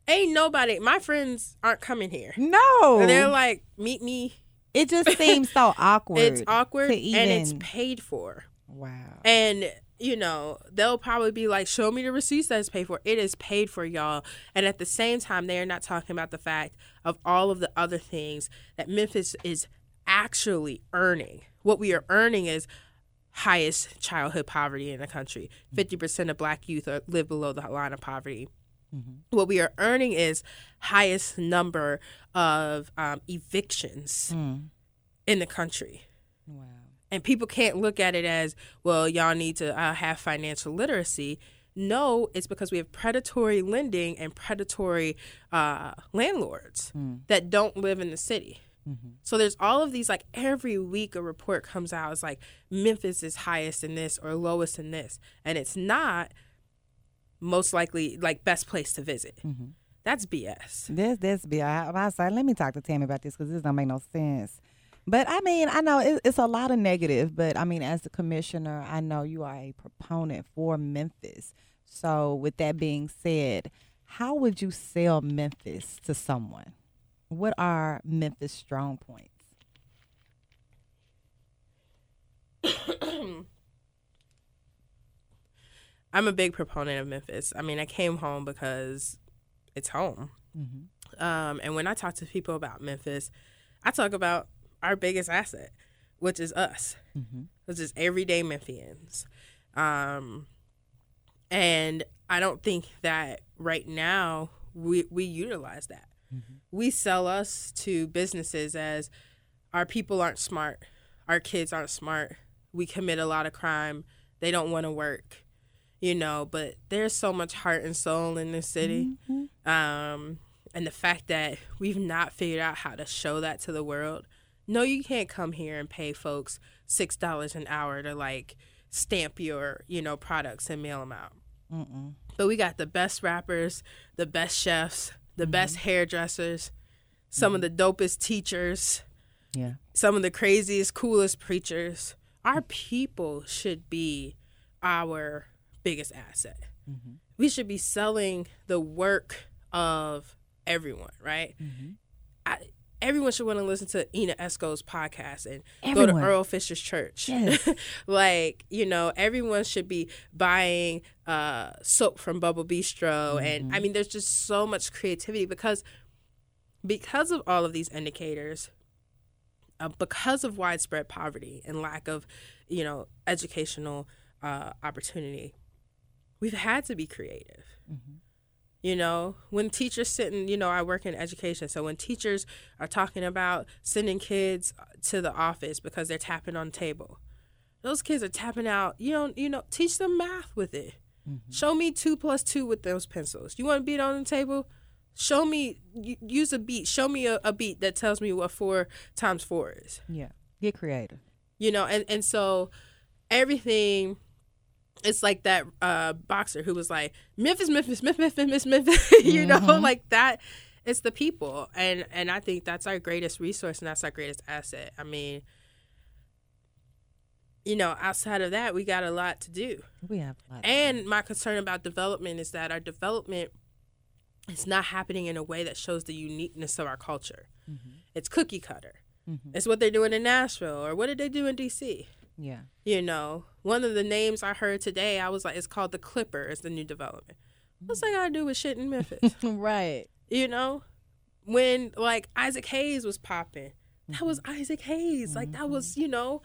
ain't nobody my friends aren't coming here no. they're like meet me it just seems so awkward. it's awkward to and it's paid for Wow. And you know, they'll probably be like, "Show me the receipts that's paid for." It is paid for, y'all. And at the same time, they are not talking about the fact of all of the other things that Memphis is actually earning. What we are earning is highest childhood poverty in the country. Fifty percent of Black youth are, live below the line of poverty. What we are earning is highest number of um, evictions in the country. Wow. and people can't look at it as well y'all need to uh, have financial literacy. No it's because we have predatory lending and predatory uh, landlords that don't live in the city Mm-hmm. so there's all of these like every week a report comes out it's like memphis is highest in this or lowest in this and it's not most likely like best place to visit mm-hmm. that's bs This this be I, I like, let me talk to Tami about this because this don't make no sense. But I mean, I know it, it's a lot of negative, but I mean, as the commissioner, I know you are a proponent for Memphis. So, with that being said, how would you sell Memphis to someone? What are Memphis strong points? I'm a big proponent of Memphis. I mean, I came home because it's home. Um, and when I talk to people about Memphis, I talk about our biggest asset, which is us, which is everyday Memphians. Um, and I don't think that right now we, we utilize that. We sell us to businesses as our people aren't smart, our kids aren't smart, we commit a lot of crime, they don't want to work you know but there's so much heart and soul in this city um and the fact that we've not figured out how to show that to the world No, you can't come here and pay folks six dollars an hour to like stamp your you know products and mail them out. Mm-mm. But we got the best rappers, the best chefs, the mm-hmm. best hairdressers, some of the dopest teachers, Yeah. some of the craziest, coolest preachers. Our mm-hmm. people should be our biggest asset. Mm-hmm. We should be selling the work of everyone, right? I, everyone should want to listen to Ina Esco's podcast and go to Earl Fisher's church. Yes. like, you know, everyone should be buying uh, soap from Bubble Bistro. And I mean, there's just so much creativity because because of all of these indicators, uh, because of widespread poverty and lack of, you know, educational uh, opportunity, we've had to be creative. You know, when teachers sitting, you know, I work in education. So when teachers are talking about sending kids uh, to the office because they're tapping on the table, those kids are tapping out, you know, you know, teach them math with it. Mm-hmm. Show me two plus two with those pencils. You want to beat on the table? Show me, use a beat. Show me a, a beat that tells me what four times four is Yeah. Get creative. you know and and so everything it's like that uh boxer who was like memphis memphis memphis memphis memphis you know mm-hmm. like that. It's the people. And and i think that's our greatest resource and that's our greatest asset. I mean you know outside of that we got a lot to do. We have a and my concern about development is that our development is not happening in a way that shows the uniqueness of our culture. Mm-hmm. It's cookie cutter. Mm-hmm. It's what they're doing in Nashville or what did they do in DC? yeah. You know, one of the names I heard today, I was like, it's called the Clipper. It's the new development. What's that got to do with shit in Memphis? right. you know, when like Isaac Hayes was popping, that was Mm-hmm. Isaac Hayes. Like that was you know,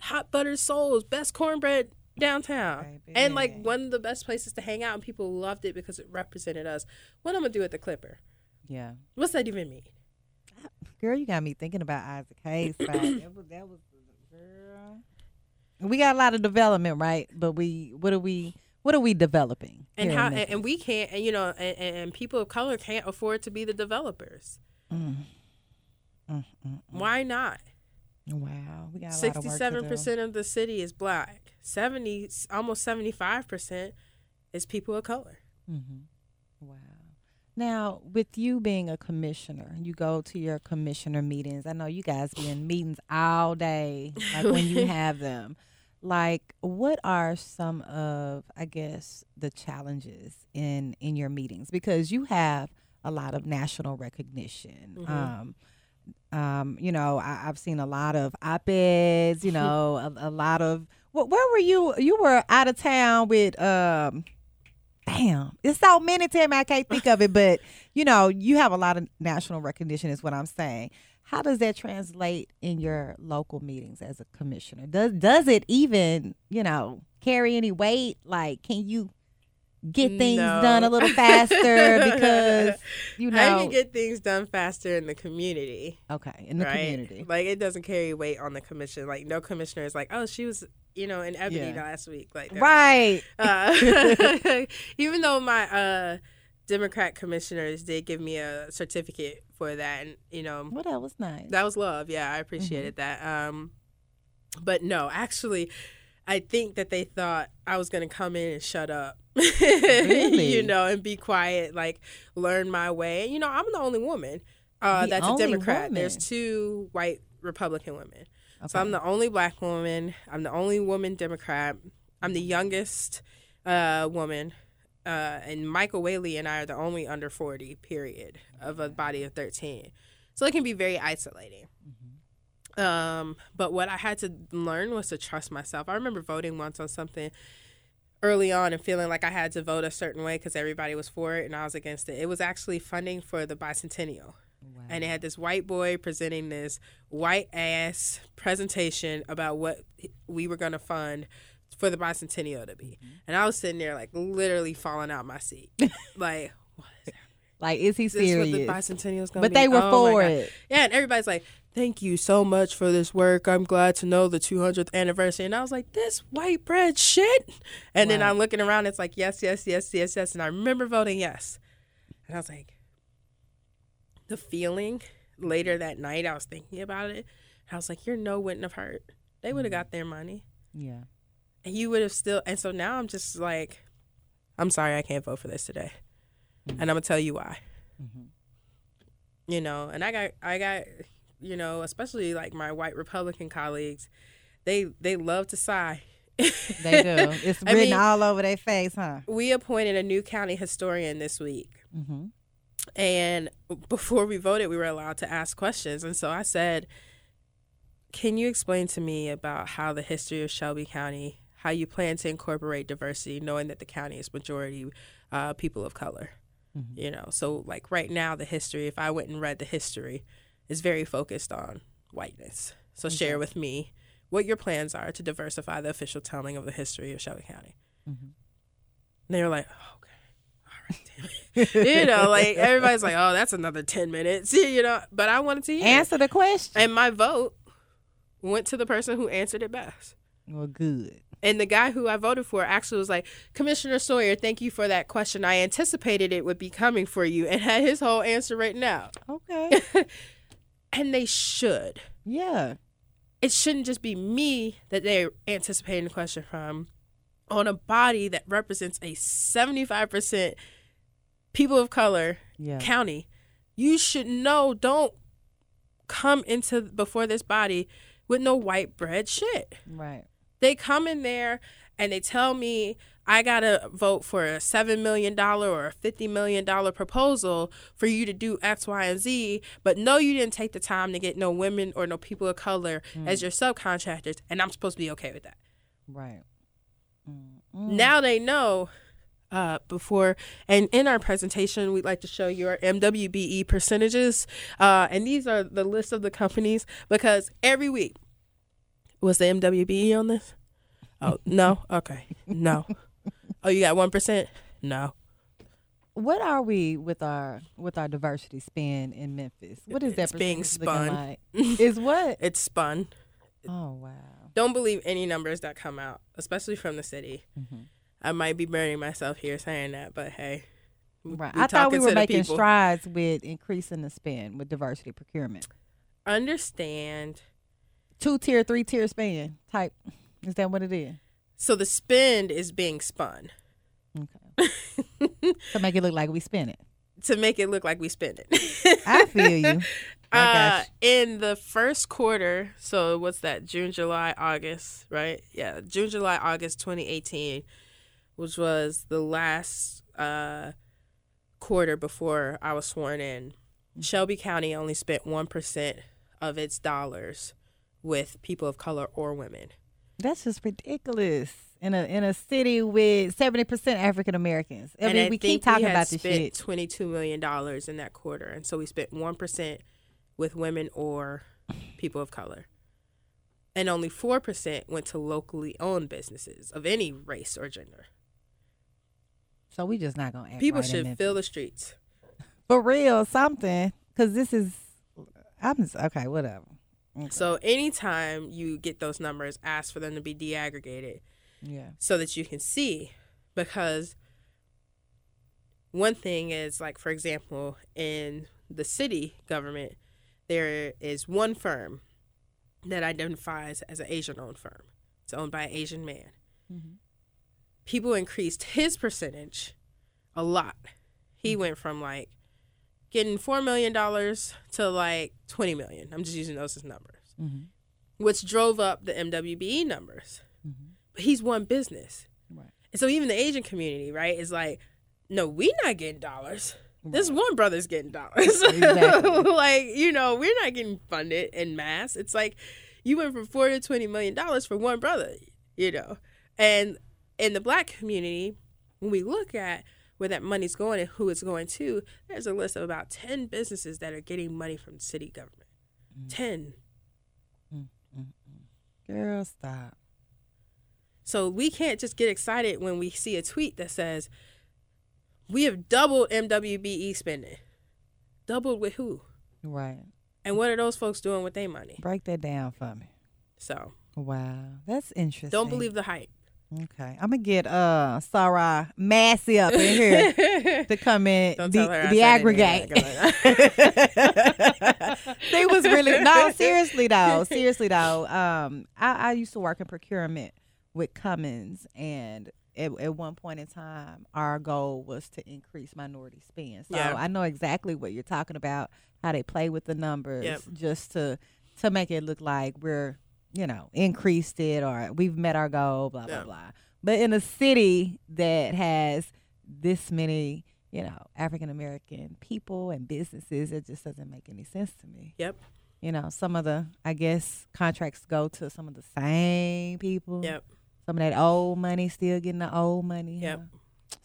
hot buttered souls, best cornbread downtown, and like one of the best places to hang out, and people loved it because it represented us. What I'm gonna do at the Clipper? Yeah. What's that even mean? Girl, you got me thinking about Isaac Hayes. that was that was girl. We got a lot of development, right? But we what are we what are we developing? And how? And, and we can't, and you know, and, and people of color can't afford to be the developers. Mm. Mm, mm, Why not? wow, we got a lot of work to Sixty-seven percent of the city is black. Seventy, almost seventy-five percent is people of color. Mm-hmm. Wow. Now, with you being a commissioner, you go to your commissioner meetings. I know you guys be in meetings all day, like when you have them. Like, what are some of, I guess, the challenges in in your meetings? Because you have a lot of national recognition. Um, um, you know, I, I've seen a lot of op-eds. You know, a, a lot of. Wh- where were you? You were out of town with. Um, damn, it's so many. Tami, I can't think of it. But you know, you have a lot of national recognition. Is what I'm saying. How does that translate in your local meetings as a commissioner? Does does it even you know carry any weight? Like, can you get things No. done a little faster because you know? I can get things done faster in the community. okay, in the right? community. Like it doesn't carry weight on the commission. Like no commissioner is like, oh, she was, you know, in Ebony Yeah. last week. Like. Right. Uh, even though my uh, Democrat commissioners did give me a certificate for that, and you know, Well, that was nice. that was love. Yeah, I appreciated that. Um, but no, actually, I think that they thought I was gonna come in and shut up, Really? you know, and be quiet, like learn my way. And you know, I'm the only woman uh, The that's a Democrat. There's two white Republican women, so I'm the only black woman. I'm the only woman Democrat. I'm the youngest uh, woman. Uh, and Michael Whaley and I are the only under 40, period, of a body of 13. So it can be very isolating. Um, but what I had to learn was to trust myself. I remember voting once on something early on and feeling like I had to vote a certain way because everybody was for it and I was against it. It was actually funding for the bicentennial. And they had this white boy presenting this white ass presentation about what we were going to fund for the bicentennial to be. Mm-hmm. And I was sitting there like literally falling out my seat. like, what is Like, is he the serious? bicentennial is going to But be? they were Oh for it. Yeah, and everybody's like, "Thank you so much for this work. I'm glad to know the 200th anniversary." And I was like, "This white bread shit." And then I'm looking around. It's like, "Yes, yes, yes, yes, yes." And I remember voting yes. And I was like, the feeling later that night, I was thinking about it. I was like, your no wouldn't have hurt. They would have mm-hmm. got their money. Yeah. And you would have still and so now I'm just like, I'm sorry I can't vote for this today. Mm-hmm. And I'm gonna tell you why. Mm-hmm. You know, and I got I got you know, especially like my white Republican colleagues, they they love to sigh. They do. It's I written mean- all over their face, huh? we appointed a new county historian this week. Mm-hmm. And before we voted, we were allowed to ask questions. And so I said, Can you explain to me about how the history of Shelby County, how you plan to incorporate diversity, knowing that the county is majority uh, people of color? You know, so like right now, the history, if I went and read the history, is very focused on whiteness. So share with me what your plans are to diversify the official telling of the history of Shelby County. And they were like, oh, okay, all right, damn it. You know, like everybody's like, oh, that's another 10 minutes, you know, but I wanted to hear. Answer the question. And my vote went to the person who answered it best. Well, good. And the guy who I voted for actually was like, Commissioner Sawyer, thank you for that question. I anticipated it would be coming for you and had his whole answer written out. Okay. And they should. yeah. It shouldn't just be me that they're anticipating the question from on a body that represents a 75% people of color Yeah. county. You should know, don't come into before this body with no white bread shit. Right. They come in there and they tell me I gotta vote for a seven million dollar or a fifty million dollar proposal for you to do X, Y, and Z, but no, you didn't take the time to get no women or no people of color mm. as your subcontractors, and I'm supposed to be okay with that. Right. Mm-hmm. Now they know. Uh, before and in our presentation, we'd like to show you our MWBE percentages, uh, and these are the list of the companies because every week was the MWBE on this. Oh no, okay, no. Oh, you got one percent? No. What are we with our with our diversity spin in Memphis? What is that It's being spun. Like? Is what? It's spun. Oh wow. Don't believe any numbers that come out, especially from the city. Mm-hmm. I might be burning myself here saying that, but hey, Right. I thought we were making people. strides with increasing the spend with diversity procurement. understand. Two tier, three tier spend type. Is that what it is? So the spend is being spun Okay. to make it look like we spent it. to make it look like we spend it. I feel you. I Uh, got in the first quarter, so what's that? June, July, August, right? Yeah, June, July, August 2018, which was the last uh, quarter before I was sworn in. Shelby County only spent 1% of its dollars with people of color or women. That's just ridiculous. In a in a city with seventy percent African Americans. I and mean, I we keep talking we about this spent shit. $22 million in that quarter. And so we spent 1% with women or people of color. And only 4% went to locally owned businesses of any race or gender. So we just not gonna People right should fill the streets. for real something because this is. I'm just, okay. Whatever. Okay. So anytime you get those numbers, ask for them to be deaggregated yeah. so that you can see. Because one thing is, like, for example, in the city government, there is one firm that identifies as an Asian owned firm. It's owned by an Asian man. Mm-hmm. People increased his percentage a lot. He went from like getting $4 million to like 20 million. I'm just using those as numbers, Mhm. which drove up the MWBE numbers. But he's one business. Right. And so even the Asian community, right, is like, no, we not getting dollars. This one brother's getting dollars. Exactly. like, you know, we're not getting funded in mass. It's like you went from four to twenty million dollars for one brother, you know. And in the black community, when we look at where that money's going and who it's going to, there's a list of about ten businesses that are getting money from city government. Mm. Ten. Mm, mm, Girl, stop. So we can't just get excited when we see a tweet that says, we have doubled MWBE spending. Doubled with who? Right. And what are those folks doing with their money? Break that down for me. So Wow, that's interesting. don't believe the hype. Okay, I'm gonna get uh Sarah Massey up in here to come in Don't the, tell her I the aggregate. they was really no seriously. seriously though, seriously though, um, I, I used to work in procurement with Cummins, and at, at one point in time, our goal was to increase minority spend. So Yeah. I know exactly what you're talking about. How they play with the numbers Yep. just to to make it look like we're you know increased it or we've met our goal. Blah blah Yeah. blah. But in a city that has this many you know African American people and businesses, it just doesn't make any sense to me Yep. you know, some of the I guess contracts go to some of the same people. Yep. Some of that old money still getting the old money. Yep. huh?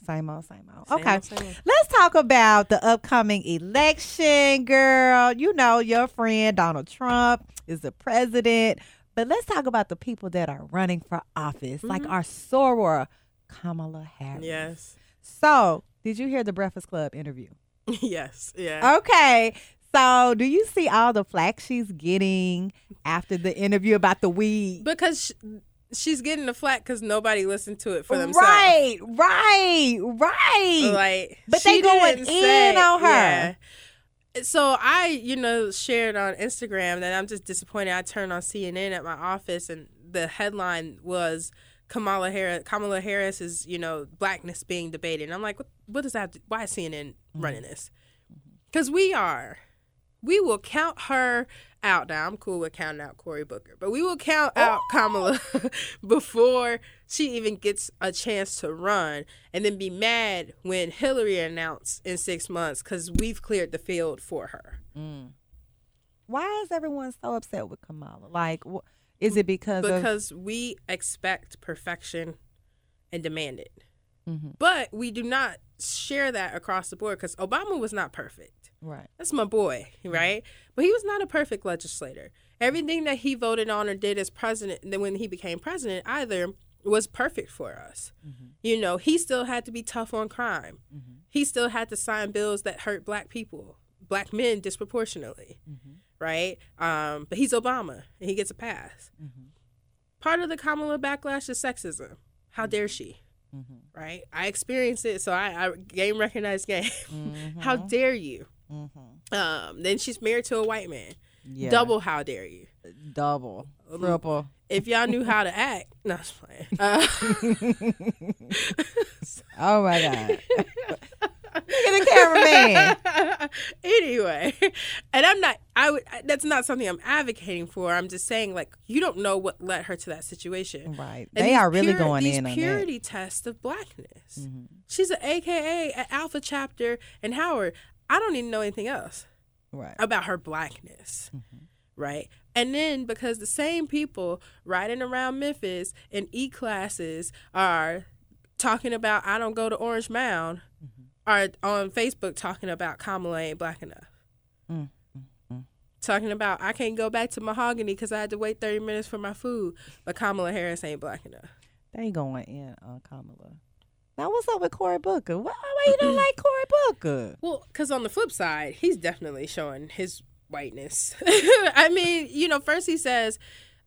Same old, same old. Same okay. old, same old. Let's talk about the upcoming election, girl. You know, your friend Donald Trump is the president. But let's talk about the people that are running for office, like Mm-hmm. our soror, Kamala Harris. Yes. So, did you hear the Breakfast Club interview? yes. Yeah. Okay. So, do you see all the flack she's getting after the interview about the weed? Because sh- she's getting the flack because nobody listened to it for themselves. Right, right, right. Like, But they going in on her. yeah. So I, you know, shared on Instagram that I'm just disappointed. I turned on CNN at my office, and the headline was Kamala Harris. Kamala Harris is, you know, blackness being debated. And I'm like, what, what does that? Why is CNN running mm-hmm. this? Because we are. We will count her out. Now I'm cool with counting out Cory Booker, but we will count out Kamala before she even gets a chance to run, and then be mad when Hillary announced in six months because we've cleared the field for her. Why is everyone so upset with Kamala? Like, wh- is it because, of Because we expect perfection and demand it, Mhm. but we do not share that across the board because Obama was not perfect. Right? That's my boy, mm-hmm. right? But he was not a perfect legislator. Everything that he voted on or did as president, when he became president, either was perfect for us. Mm-hmm. You know, he still had to be tough on crime. Mm-hmm. He still had to sign bills that hurt black people, black men disproportionately, right? Um, but he's Obama, and he gets a pass. Part of the Kamala backlash is sexism. How dare she? Right? I experienced it, so I, I game recognized game. How dare you? Um, then she's married to a white man. Yeah. Double how dare you? double, triple. If y'all knew how to act, no, I'm playing. Uh, Oh my god! Look at the cameraman. anyway, and I'm not. I would. That's not something I'm advocating for. I'm just saying, like, you don't know what led her to that situation. Right. And They are really pure- going these in on that. purity tests of blackness. Mm-hmm. She's an AKA at Alpha Chapter in Howard. I don't even know anything else. Right. about her blackness, Mm-hmm. right? And then because the same people riding around Memphis in E classes are talking about I don't go to Orange Mound, Mm-hmm. are on Facebook talking about Kamala ain't black enough. Mm-hmm. Talking about I can't go back to Mahogany because I had to wait thirty minutes for my food, but Kamala Harris ain't black enough. They going in on Kamala. Now, what's up with Cory Booker? Why, why you don't like Cory Booker? Well, because on the flip side, he's definitely showing his whiteness. I mean, you know, first he says,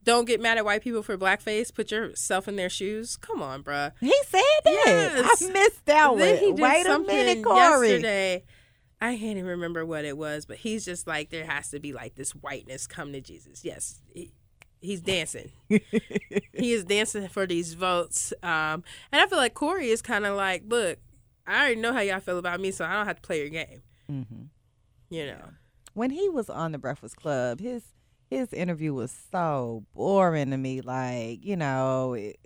"Don't get mad at white people for blackface. Put yourself in their shoes." Come on, bruh. He said that. Yes. I missed that then one. he did Wait a minute, Cory. yesterday. I can't even remember what it was, but he's just like, there has to be like this whiteness come to Jesus. Yes, he's dancing. he is dancing for these votes, um, and I feel like Cory is kind of like, look, I already know how y'all feel about me, so I don't have to play your game. Mm-hmm. You know. When he was on the Breakfast Club, his his interview was so boring to me. Like you know, it,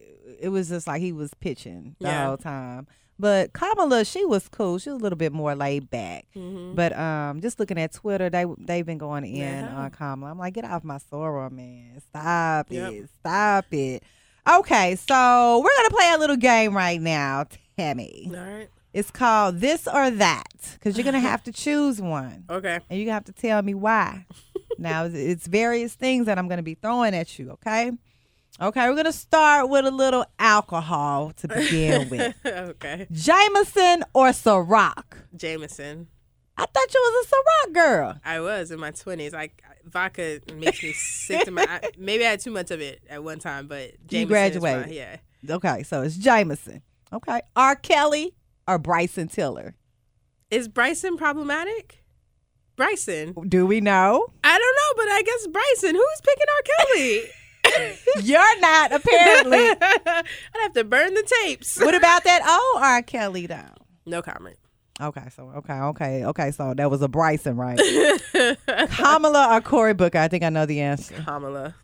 it was just like he was pitching the Yeah. whole time. But Kamala, she was cool. She was a little bit more laid back. Mhm. But um, just looking at Twitter, they they've been going in Yeah. on Kamala. I'm like, get off my soror, man. Stop Yep. it. Stop it. Okay, so we're gonna play a little game right now, Tami. All right. It's called this or that because you're gonna have to choose one, Okay. and you have to tell me why. now it's- it's various things that I'm gonna be throwing at you. Okay. Okay, we're gonna start with a little alcohol to begin with. okay. Jameson or Ciroc? Jameson. I thought you was a Ciroc girl. I was in my twenties. Like vodka makes me sick to my. I, maybe I had too much of it at one time, but Jameson You graduated. fine, Yeah. Okay, so it's Jameson. Okay. R. Kelly or Bryson Tiller? Is Bryson problematic? Bryson. Do we know? I don't know, but I guess Bryson. Who's picking R. Kelly? You're not, apparently. I'd have to burn the tapes. what about that old R. Kelly, though? No comment. Okay, so okay, okay, okay. So that was a Bryson, right? Kamala or Cory Booker? I think I know the answer. Kamala.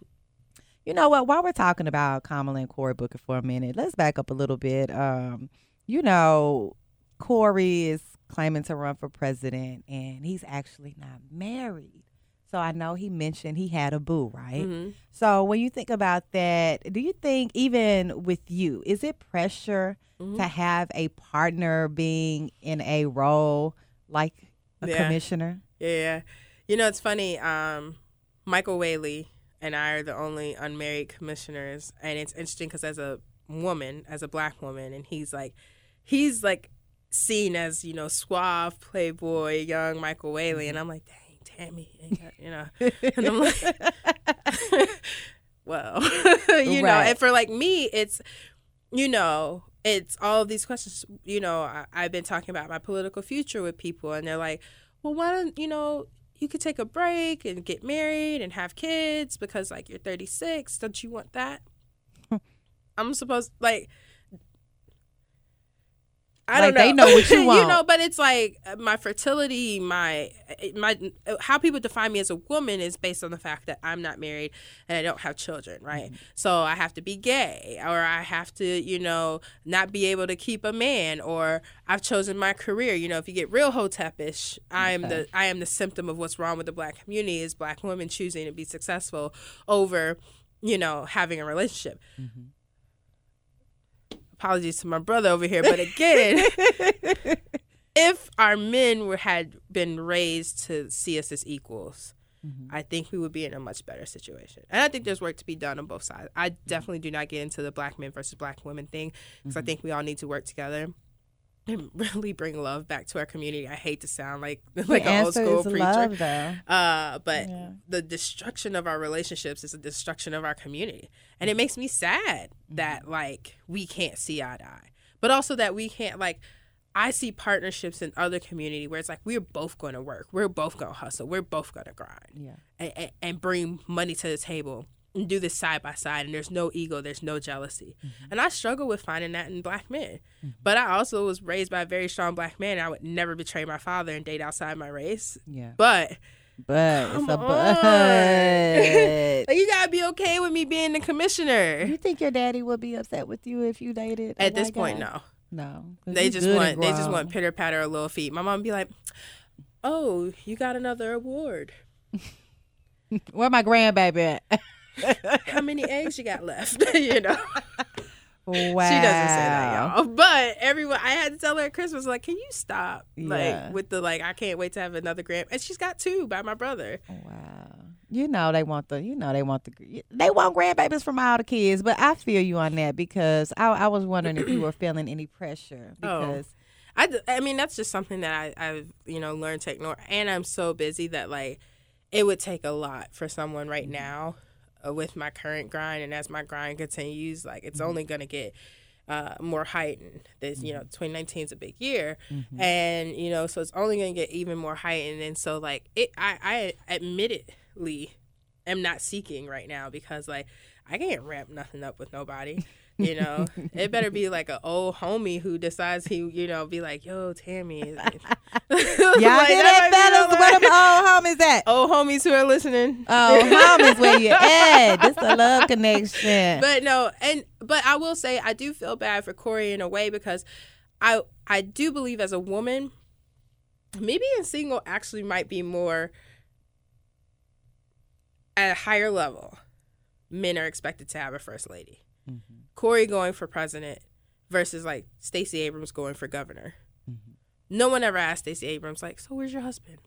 You know what? While we're talking about Kamala and Cory Booker for a minute, let's back up a little bit. Um, you know, Cory is claiming to run for president, and he's actually not married. So I know he mentioned he had a boo, right? hmm So when you think about that, do you think even with you, is it pressure Mm-hmm. to have a partner being in a role like a Yeah. commissioner? Yeah, yeah. You know, it's funny. Um, Michael Whaley and I are the only unmarried commissioners, and it's interesting because as a woman, as a black woman, and he's like, he's like seen as you know suave playboy, young Michael Whaley, and I'm like, dang, Tami, ain't got, you know, and I'm like, well, you know, and for like me, it's you know, it's all of these questions. You know, I, I've been talking about my political future with people, and they're like, well, why don't you know? You could take a break and get married and have kids because, like, you're 36. Don't you want that? Hmm. I'm supposed like. I Like, don't know. they know what you want. you know, but it's like uh, my fertility, my my how people define me as a woman is based on the fact that I'm not married and I don't have children, right? Mm-hmm. So I have to be gay or I have to, you know, not be able to keep a man or I've chosen my career. You know, if you get real hotepish, I am the I am the symptom of what's wrong with the black community is black women choosing to be successful over, you know, having a relationship. Apologies to my brother over here, but again, if our men were had been raised to see us as equals, mm-hmm. I think we would be in a much better situation. And I think there's work to be done on both sides. I mm-hmm. definitely do not get into the black men versus black women thing because I mm-hmm. think we all need to work together and really bring love back to our community. I hate to sound like like an old school preacher. love. Uh, but Yeah. the destruction of our relationships is a destruction of our community. And it makes me sad Mm-hmm. that like we can't see eye to eye. But also that we can't like I see partnerships in other community where it's like we're both going to work. We're both going to hustle. We're both going to grind Yeah. and, and, and bring money to the table and do this side by side. And there's no ego, there's no jealousy. Mm-hmm. And I struggle with finding that in black men. But I also was raised by a very strong black man. And I would never betray my father and date outside my race. Yeah. But But Come it's a but. like, you gotta be okay with me being the commissioner. you think your daddy would be upset with you if you dated? At this white point, guy? no. No. They just want they just want pitter patter or little feet. My mom be like, "Oh, you got another award. Where my grandbaby at? How many eggs you got left?" you know. wow. She doesn't say that, y'all. But everyone, I had to tell her at Christmas, like, "Can you stop? Yeah. Like with the like, I can't wait to have another grand." And she's got two by my brother. Wow. You know they want the you know they want the they want grandbabies from all the kids, but I feel you on that because I, I was wondering if you were feeling any pressure Oh. I, I mean that's just something that I, I've you know learned to ignore, and I'm so busy that like it would take a lot for someone right now uh, Uh, with my current grind, and as my grind continues, like it's mm-hmm. only gonna get uh, more heightened. This you know mm-hmm. 2019 is a big year, mm-hmm. and you know so it's only gonna get even more heightened, and so like it I I admittedly am not seeking right now because like I can't ramp nothing up with nobody. You know, it better be like an old homie who decides he, you know, be like, "Yo, Tami." y'all Like, hear that that, might be fellas? Where the them old homies at? Old homies who are listening. Oh, homies, where you at? This a love connection. but no, and but I will say I do feel bad for Cory in a way because I I do believe as a woman, me being single actually might be more at a higher level. Men are expected to have a first lady. Mm-hmm. Cory going for president versus like Stacey Abrams going for governor. No one ever asked Stacey Abrams like, "So where's your husband?"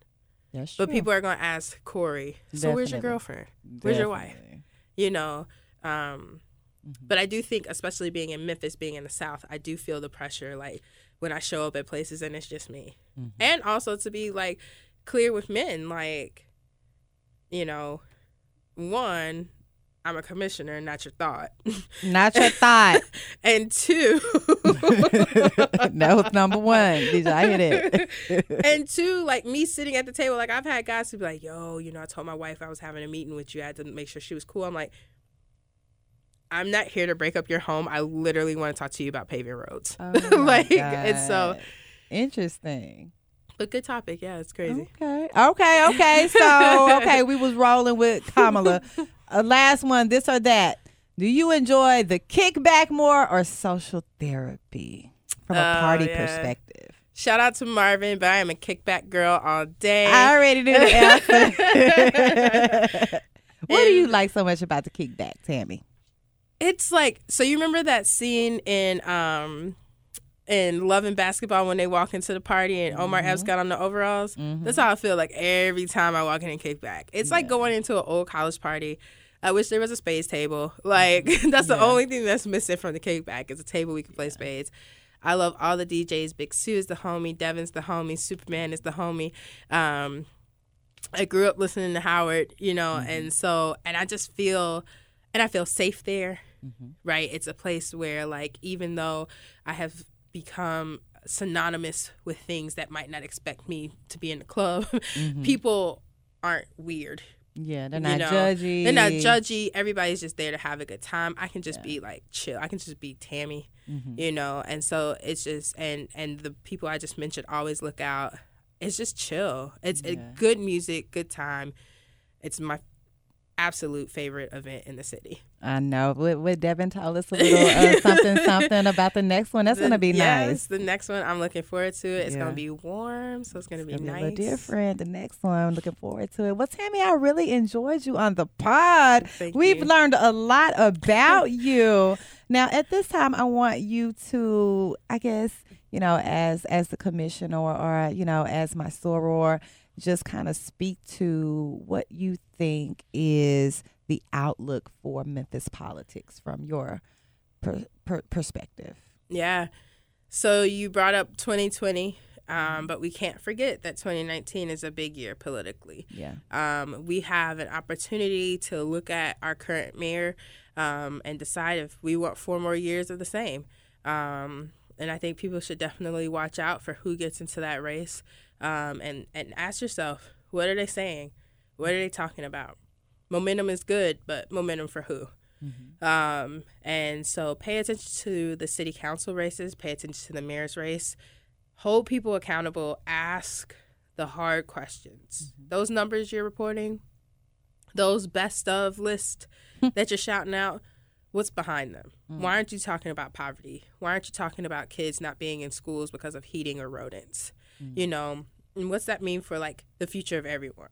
That's But people are going to ask Cory, "So where's your Definitely. girlfriend? Where's your wife?" You know um Mm-hmm. but i do think especially being in memphis being in the south i do feel the pressure like when i show up at places and it's just me Mm-hmm. and also to be like clear with men like you know one I'm a commissioner, not your thought. Not your thought. and two, that was number one. Did y'all hear that? and two, like me sitting at the table, like I've had guys who be like, "Yo, you know, I told my wife I was having a meeting with you. I had to make sure she was cool." I'm like, I'm not here to break up your home. I literally want to talk to you about paving roads. Oh like, and so, interesting. but good topic. Yeah, it's crazy. Okay. Okay. Okay. So, okay, we was rolling with Kamala. Uh, last one, this or that. Do you enjoy the kickback more or social therapy from a Oh, party yeah. perspective? Shout out to Marvin, but I am a kickback girl all day. I already knew the what do you like so much about the kickback, Tammy? it's like so you remember that scene in um in loving Basketball when they walk into the party and Omar Mm-hmm. Epps got on the overalls? That's how I feel like every time I walk in and kick back. It's like going into an old college party. I wish there was a spades table. Like that's the Yeah. only thing that's missing from the kickback is a table we can play spades. I love all the DJs. Big Sue is the homie. Devin's the homie. Superman is the homie. Um, I grew up listening to Howard, you know, and so and I just feel and I feel safe there. Right? It's a place where like even though I have become synonymous with things that might not expect me to be in the club, people aren't weird. Yeah, they're you not know? judgy. They're not judgy. Everybody's just there to have a good time. I can just be like chill. I can just be Tami, Mm-hmm. you know. And so it's just and and the people I just mentioned always look out. It's just chill. It's Yeah. good music, good time. It's my absolute favorite event in the city. I know. Would, would Devin tell us a little uh, something, something about the next one? That's going to be yes, nice. The next one, I'm looking forward to it. It's Yeah. gonna be warm, so it's gonna be gonna nice. be different. The next one, I'm looking forward to it. Well, Tami, I really enjoyed you on the pod. Thank We've you. learned a lot about you. Now, at this time, I want you to, I guess, you know, as as the commissioner or, or you know, as my soror, just kind of speak to what you think is the outlook for Memphis politics from your per, per, perspective. Yeah. So you brought up 2020, um, but we can't forget that 2019 is a big year politically. Yeah. Um, we have an opportunity to look at our current mayor um, and decide if we want four more years of the same. Um, and I think people should definitely watch out for who gets into that race um, and, and ask yourself, what are they saying? What are they talking about? Momentum is good, but momentum for who? Um, and so pay attention to the city council races, pay attention to the mayor's race, hold people accountable, ask the hard questions. Those numbers you're reporting, those best of list that you're shouting out, what's behind them? Why aren't you talking about poverty? Why aren't you talking about kids not being in schools because of heating or rodents? You know, and what's that mean for like the future of everyone?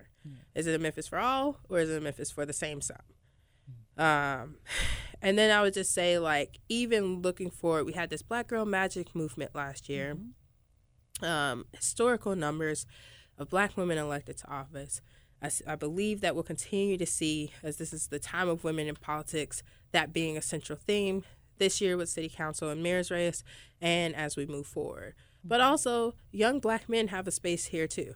Is it a Memphis for all or is it a Memphis for the same some? Um, and then I would just say, like, even looking forward, we had this Black Girl Magic movement last year. Um, historical numbers of Black women elected to office. I believe that we'll continue to see, as this is the time of women in politics, that being a central theme this year with City Council and Mayor's race, and as we move forward. But also, young Black men have a space here too.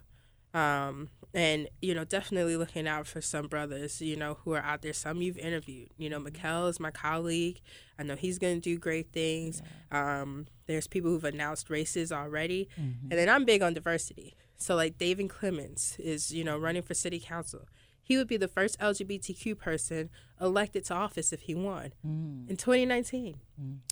Um, and you know definitely looking out for some brothers you know who are out there. Some you've interviewed. You know Mickell is my colleague. I know he's going to do great things. Um, there's people who've announced races already. And then i'm big on diversity. So like david clemens is you know running for city council. He would be the first lgbtq person elected to office if he won in 2019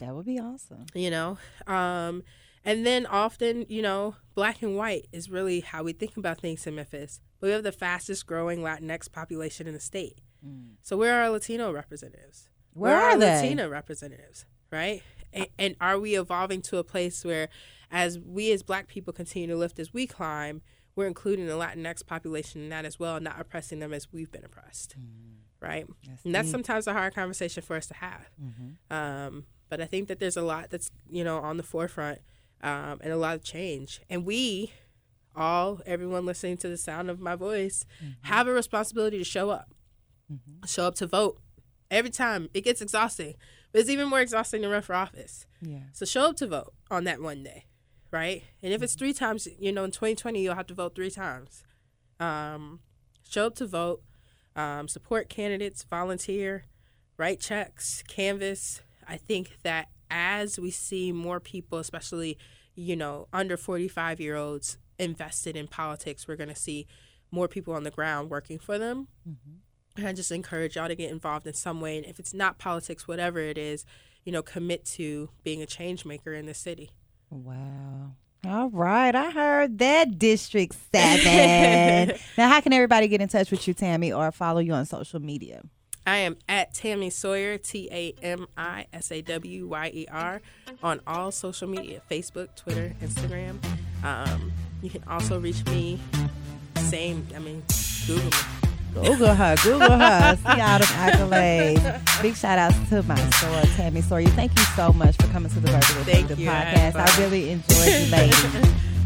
That would be awesome. you know? Um and then often you know black and white is really how we think about things in memphis. But we have the fastest growing latinx population in the state. Mm. So where are our latino representatives? Where are our they? latina representatives right? And, and are we evolving to a place where as we as black people continue to lift as we climb we're including the latinx population in that as well not oppressing them as we've been oppressed mm. right? That's and that's deep. sometimes a hard conversation for us to have. Mm-hmm. Um, but I think that there's a lot that's you know on the forefront um, and a lot of change. And we all, everyone listening to the sound of my voice, have a responsibility to show up, show up to vote every time. It gets exhausting, but it's even more exhausting to run for office. Yeah. So show up to vote on that one day, right? And if it's three times, you know, in 2020, you'll have to vote three times. Um, show up to vote, um, support candidates, volunteer, write checks, canvas. I think that as we see more people, especially, you know, under 45 year olds invested in politics, we're going to see more people on the ground working for them. Mm-hmm. And I just encourage y'all to get involved in some way. And if it's not politics, whatever it is, you know, commit to being a change maker in the city. Wow. All right, I heard that District 7. now, how can everybody get in touch with you, Tami, or follow you on social media? I am at Tami Sawyer, T A M I S A W Y E R, on all social media Facebook, Twitter, Instagram. Um, you can also reach me, same, I mean, Google me. Google her, Google her. See all them accolades. Big shout outs to my soror, Tami Sawyer. Thank you so much for coming to the Virtual Thank the you. podcast. I really enjoyed you, lady.